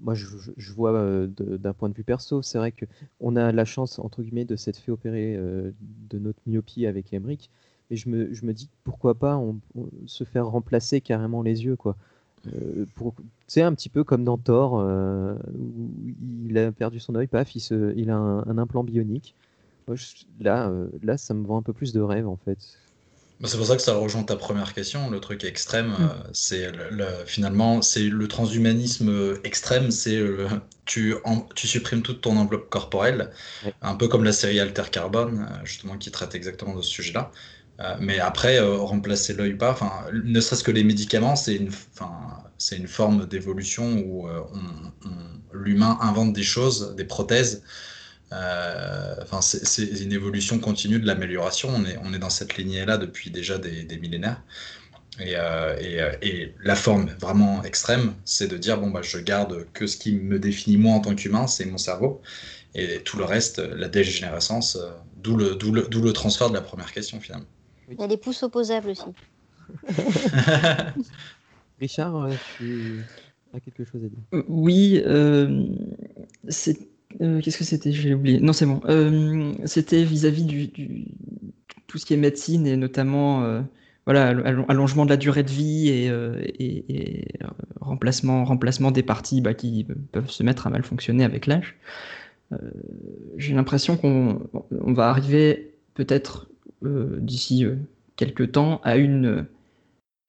Speaker 10: moi, je, vois euh, d'un point de vue perso, c'est vrai que on a la chance, entre guillemets, de s'être fait opérer euh, de notre myopie avec Emmerich. Et je me, je me dis pourquoi pas on- on- se faire remplacer carrément les yeux, quoi. Euh, c'est un petit peu comme dans Thor, euh, où il a perdu son œil, paf, il, se, il a un, un implant bionique. Moi, je- là, euh, là, ça me vend un peu plus de rêve, en fait.
Speaker 13: Bah, C'est pour ça que ça rejoint ta première question. Le truc extrême,
Speaker 10: Mm.
Speaker 13: euh, c'est le, le- finalement c'est le transhumanisme extrême. C'est euh, tu, en- tu supprimes toute ton enveloppe corporelle, un peu comme la série Alter Carbone, justement qui traite exactement de ce sujet-là. Mais après, remplacer l'œil pas, enfin, ne serait-ce que les médicaments, c'est une, c'est une forme d'évolution où on- on- l'humain invente des choses, des prothèses. Euh, Enfin, c'est c'est une évolution continue de l'amélioration. On est, on est dans cette lignée-là depuis déjà des, des millénaires. Et, euh, et, euh, et la forme vraiment extrême, c'est de dire bon bah je garde que ce qui me définit moi en tant qu'humain, c'est mon cerveau, et tout le reste, la dégénérescence, euh, d'où le, d'où le, d'où le transfert de la première question finalement.
Speaker 11: Il y a les pouces opposables aussi.
Speaker 10: Richard, tu as quelque chose à dire?
Speaker 12: Oui, euh, c'est euh, qu'est-ce que c'était? J'ai oublié. Non, c'est bon. Euh, c'était vis-à-vis du, du- tout ce qui est médecine et notamment euh, voilà allo- allongement de la durée de vie et, remplacement remplacement des parties bah, qui peuvent se mettre à mal fonctionner avec l'âge. J'ai l'impression qu'on on va arriver peut-être d'ici quelques temps à une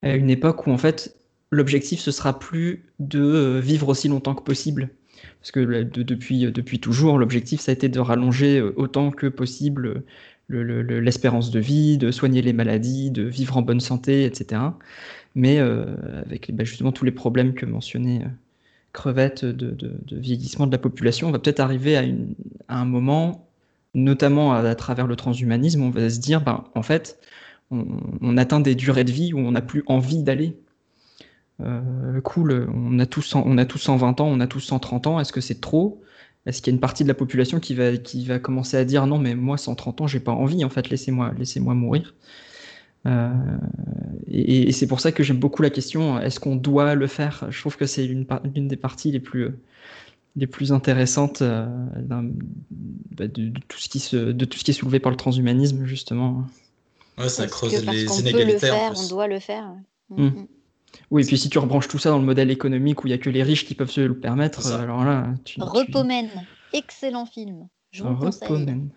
Speaker 12: à une époque où en fait l'objectif ce sera plus de vivre aussi longtemps que possible parce que de- depuis, toujours l'objectif ça a été de rallonger euh, autant que possible euh, le- le- le- l'espérance de vie, de soigner les maladies, de vivre en bonne santé, etc. Mais euh, avec bah, justement tous les problèmes que mentionnait euh, Crevette de, vieillissement de la population, on va peut-être arriver à, un moment, notamment à, travers le transhumanisme, on va se dire, ben, en fait, on atteint des durées de vie où on n'a plus envie d'aller. Euh, cool, on a, tous 100 on a tous 120 ans, on a tous 130 ans, est-ce que c'est trop? Est-ce qu'il y a une partie de la population qui va, qui va commencer à dire non, mais moi 130 ans, j'ai pas envie, en fait, laissez-moi laissez-moi mourir Euh, et, et c'est pour ça que j'aime beaucoup la question est-ce qu'on doit le faire? Je trouve que c'est l'une des parties les plus, les plus intéressantes euh, bah, de, de tout ce qui se, de tout ce qui est soulevé par le transhumanisme, justement.
Speaker 13: Ouais, ça
Speaker 11: Parce
Speaker 13: creuse
Speaker 11: que parce
Speaker 13: les
Speaker 11: qu'on peut le
Speaker 13: inégalités en
Speaker 11: faire,
Speaker 13: plus.
Speaker 11: on doit le faire. Mm,
Speaker 12: Mm. Oui, et puis si tu rebranches tout ça dans le modèle économique où il n'y a que les riches qui peuvent se le permettre, alors là, tu. tu-
Speaker 11: Repomen, excellent film. Je vous.
Speaker 12: Repomen.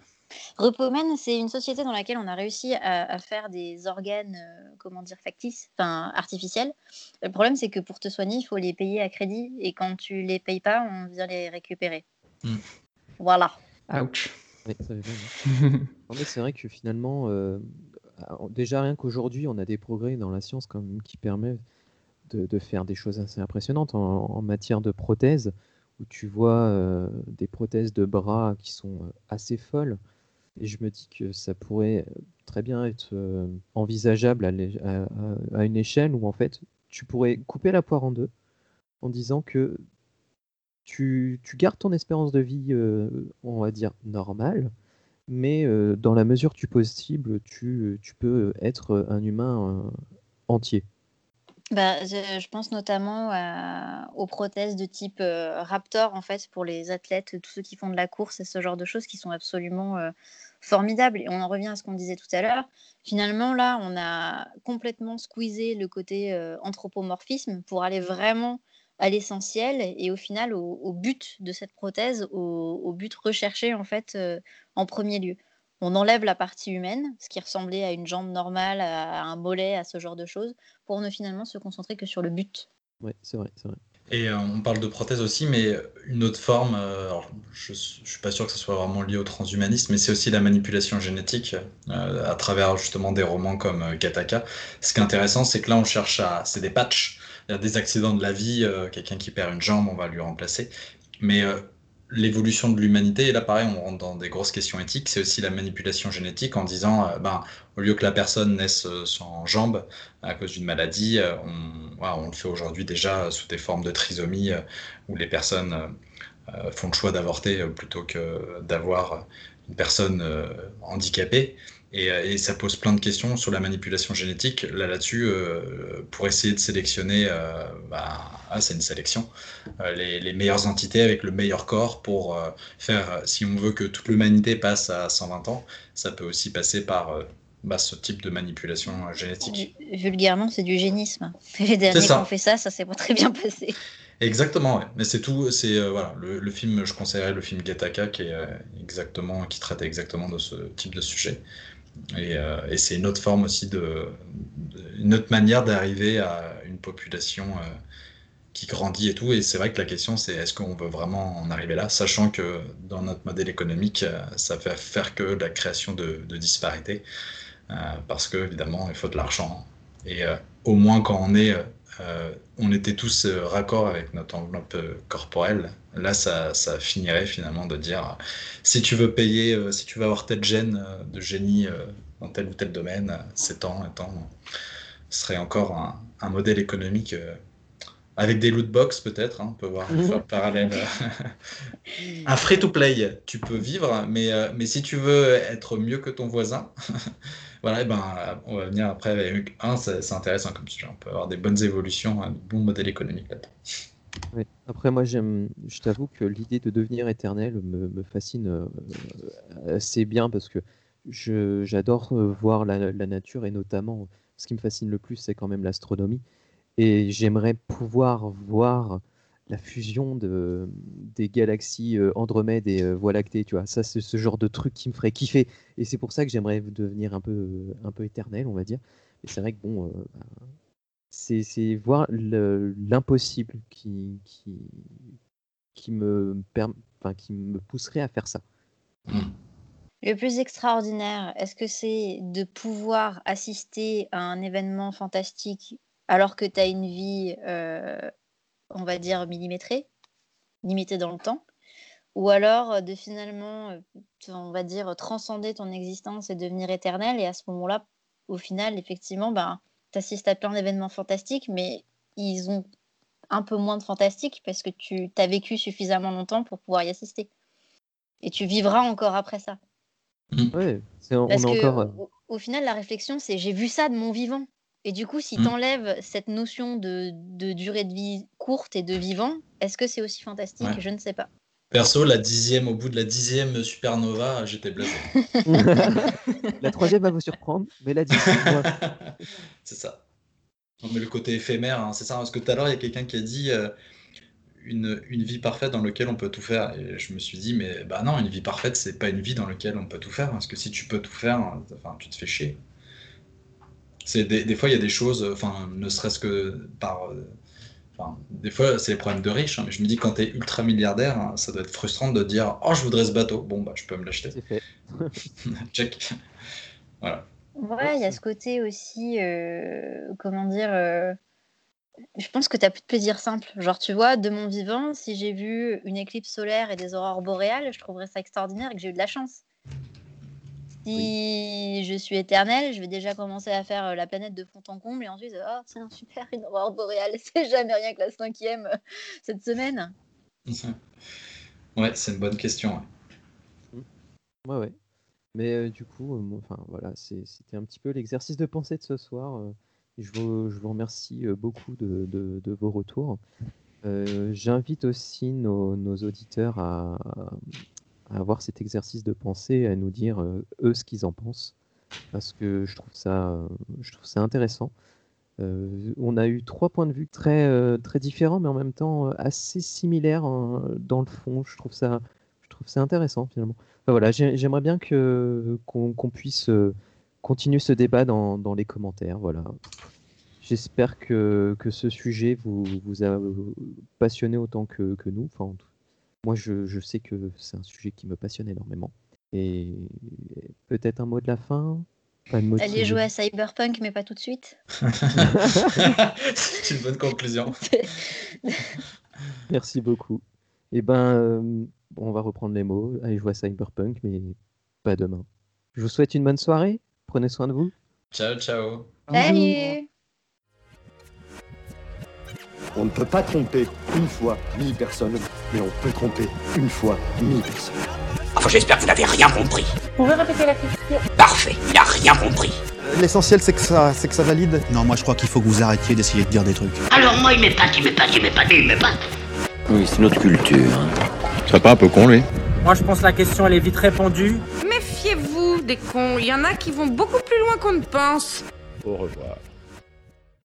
Speaker 11: Repomen, c'est une société dans laquelle on a réussi à, à faire des organes, euh, comment dire, factices, enfin artificiels. Le problème, c'est que pour te soigner, il faut les payer à crédit, et quand tu les payes pas, on vient les récupérer.
Speaker 13: Mm.
Speaker 11: Voilà.
Speaker 12: Ouch.
Speaker 10: Ouais, ça va bien. Non, mais c'est vrai que finalement, euh, déjà rien qu'aujourd'hui, on a des progrès dans la science quand même qui permettent de, faire des choses assez impressionnantes en, matière de prothèses, où tu vois euh, des prothèses de bras qui sont euh, assez folles. Et je me dis que ça pourrait très bien être euh, envisageable à, une échelle où en fait tu pourrais couper la poire en deux en disant que tu, tu gardes ton espérance de vie, euh, on va dire, normale, mais euh, dans la mesure du possible, tu, tu peux être un humain euh, entier.
Speaker 11: Bah, je, je pense notamment aux prothèses de type euh, Raptor, en fait, pour les athlètes, tous ceux qui font de la course et ce genre de choses qui sont absolument euh, formidables. Et on en revient à ce qu'on disait tout à l'heure. Finalement, là, on a complètement squeezé le côté euh, anthropomorphisme pour aller vraiment à l'essentiel et au final au, but de cette prothèse, au, but recherché, en fait, en premier lieu. On enlève la partie humaine, ce qui ressemblait à une jambe normale, à un mollet, à ce genre de choses, pour ne finalement se concentrer que sur le but.
Speaker 10: Ouais, c'est vrai, c'est vrai.
Speaker 13: Et euh, on parle de prothèse aussi, mais une autre forme, euh, alors, je ne suis pas sûr que ce soit vraiment lié au transhumanisme, mais c'est aussi la manipulation génétique euh, à travers justement des romans comme euh, Gattaca. Ce qui est intéressant, c'est que là, on cherche à. C'est des patchs. Il y a des accidents de la vie, euh, quelqu'un qui perd une jambe, on va lui remplacer. Mais euh, l'évolution de l'humanité, et là, pareil, on rentre dans des grosses questions éthiques, c'est aussi la manipulation génétique en disant, euh, ben, au lieu que la personne naisse euh, sans jambe à cause d'une maladie, euh, on, on le fait aujourd'hui déjà sous des formes de trisomie où les personnes font le choix d'avorter plutôt que d'avoir une personne euh, handicapée. Et, euh, et ça pose plein de questions sur la manipulation génétique. Là, là-dessus, euh, pour essayer de sélectionner, euh, bah, ah, c'est une sélection, euh, les, les meilleures entités avec le meilleur corps pour faire, si on veut que toute l'humanité passe à 120 ans, ça peut aussi passer par bah, ce type de manipulation génétique.
Speaker 11: Vu- Vulgairement, c'est du génisme. Les derniers qui ont fait ça, ça s'est pas très bien passé.
Speaker 13: Exactement. Mais c'est tout, c'est euh, voilà, le, film, je conseillerais le film Gattaca qui est euh, exactement, qui traite exactement de ce type de sujet. Et, euh, c'est une autre forme aussi une autre manière d'arriver à une population qui grandit et tout. Et c'est vrai que la question, c'est est-ce qu'on veut vraiment en arriver là, sachant que dans notre modèle économique, ça fait faire que la création de, de disparités, parce que évidemment, il faut de l'argent. Et au moins quand on est, euh, on était tous euh, raccord avec notre enveloppe euh, corporelle, là, ça, ça finirait finalement de dire, si tu veux payer, si tu veux avoir tel gène de génie dans tel ou tel domaine, c'est tant et tant, ce serait encore un, un modèle économique avec des loot box peut-être, hein, on peut voir
Speaker 10: Mhm.
Speaker 13: faire le parallèle. un free to play, tu peux vivre, mais, mais si tu veux être mieux que ton voisin, voilà, ben, euh, on va venir après avec un, c'est c'est intéressant comme sujet. On peut avoir des bonnes évolutions, un bon modèle économique là-dedans.
Speaker 10: Après, moi, j'aime, je t'avoue que l'idée de devenir éternel me, fascine euh, assez bien parce que j'adore euh, voir la nature et notamment, ce qui me fascine le plus, c'est quand même l'astronomie. Et j'aimerais pouvoir voir la fusion de, des galaxies euh, Andromède et euh, Voie lactée, tu vois. Ça, c'est ce genre de truc qui me ferait kiffer. Et c'est pour ça que j'aimerais devenir un peu, un peu éternel, on va dire. Mais c'est vrai que bon, euh, bah, c'est voir le- l'impossible qui, qui, qui, me enfin, qui me pousserait à faire ça.
Speaker 11: Le plus extraordinaire, est-ce que c'est de pouvoir assister à un événement fantastique alors que tu as une vie, euh, on va dire, millimétrée, limitée dans le temps Ou alors euh, de finalement, euh, on va dire, transcender ton existence et devenir éternel et à ce moment-là, au final, effectivement, ben, tu assistes à plein d'événements fantastiques, mais ils ont un peu moins de fantastique parce que tu as vécu suffisamment longtemps pour pouvoir y assister. Et tu vivras encore après ça.
Speaker 10: Ouais, c'est- on
Speaker 11: Parce
Speaker 10: a
Speaker 11: que
Speaker 10: encore.
Speaker 11: au, au final, la réflexion, c'est j'ai vu ça de mon vivant. Et du coup, si
Speaker 13: Mm.
Speaker 11: tu enlèves cette notion de, de durée de vie courte et de vivant, est-ce que c'est aussi fantastique?
Speaker 13: Ouais.
Speaker 11: Je ne sais pas.
Speaker 13: Perso, la dixième, au bout de la dixième supernova, j'étais blasé.
Speaker 10: la troisième va vous surprendre, mais la dixième,
Speaker 13: C'est ça. Non, mais le côté éphémère, hein, c'est ça. Parce que tout à l'heure, il y a quelqu'un qui a dit euh, une, une vie parfaite dans laquelle on peut tout faire. Et je me suis dit, mais bah non, une vie parfaite, c'est pas une vie dans laquelle on peut tout faire. Parce que si tu peux tout faire, enfin, tu te fais chier. C'est des, des fois, il y a des choses, enfin, ne serait-ce que par. euh, Enfin, des fois, c'est les problèmes de riches, hein, mais je me dis, quand tu es ultra milliardaire, hein, ça doit être frustrant de dire Oh, je voudrais ce bateau. Bon, bah, je peux me l'acheter.
Speaker 10: C'est fait.
Speaker 13: Check. Voilà.
Speaker 11: Ouais, il y a ce côté aussi, euh, comment dire, euh, je pense que tu as plus de plaisir simple. Genre, tu vois, de mon vivant, si j'ai vu une éclipse solaire et des aurores boréales, je trouverais ça extraordinaire et que j'ai eu de la chance. Si je suis éternelle, je vais déjà commencer à faire euh, la planète de fond en comble et ensuite, oh tiens, super, une aurore boréale, c'est jamais rien que la cinquième euh, cette semaine.
Speaker 13: Ouais, c'est une bonne question. ouais.
Speaker 10: Ouais, ouais. Mais euh, du coup, euh, moi, voilà, c'est- c'était un petit peu l'exercice de pensée de ce soir. euh, je vous, je vous remercie beaucoup de, de- de vos retours. Euh, J'invite aussi nos, nos auditeurs à, à avoir cet exercice de pensée, à nous dire euh, eux ce qu'ils en pensent, parce que je trouve ça, euh, je trouve ça intéressant. Euh, on a eu trois points de vue très, très différents, mais en même temps assez similaires hein, dans le fond. Je trouve ça, je trouve ça intéressant finalement. Voilà, j'ai- j'aimerais bien que qu'on puisse continuer ce débat dans, dans les commentaires. Voilà. J'espère que, que ce sujet vous, vous a passionné autant que, que nous. Enfin, en tout- moi, je, je sais que c'est un sujet qui me passionne énormément. Et peut-être un mot de la fin? Pas de
Speaker 11: Allez jouer à Cyberpunk, mais pas tout de suite.
Speaker 13: c'est une bonne conclusion.
Speaker 10: Merci beaucoup. Et ben, euh, on va reprendre les mots. Allez jouer à Cyberpunk, mais pas demain. Je vous souhaite une bonne soirée. Prenez soin de vous.
Speaker 13: Ciao, ciao.
Speaker 11: Salut
Speaker 1: On ne peut pas tromper une fois mille personnes, mais on peut tromper une fois mille personnes.
Speaker 9: Enfin, j'espère que vous n'avez rien compris.
Speaker 3: Vous pouvez répéter la question
Speaker 9: Parfait, il n'a rien compris.
Speaker 6: L'essentiel, c'est que ça, c'est que ça valide. Non, moi, je crois qu'il faut que vous arrêtiez d'essayer de dire des trucs.
Speaker 3: Alors moi, il m'épate, il m'épate, il m'épate, il m'épate.
Speaker 7: Oui, c'est notre culture. C'est pas un peu con, lui
Speaker 4: Moi, je pense que la question, elle est vite répondue.
Speaker 3: Méfiez-vous des cons, il y en a qui vont beaucoup plus loin qu'on ne pense.
Speaker 2: Au revoir.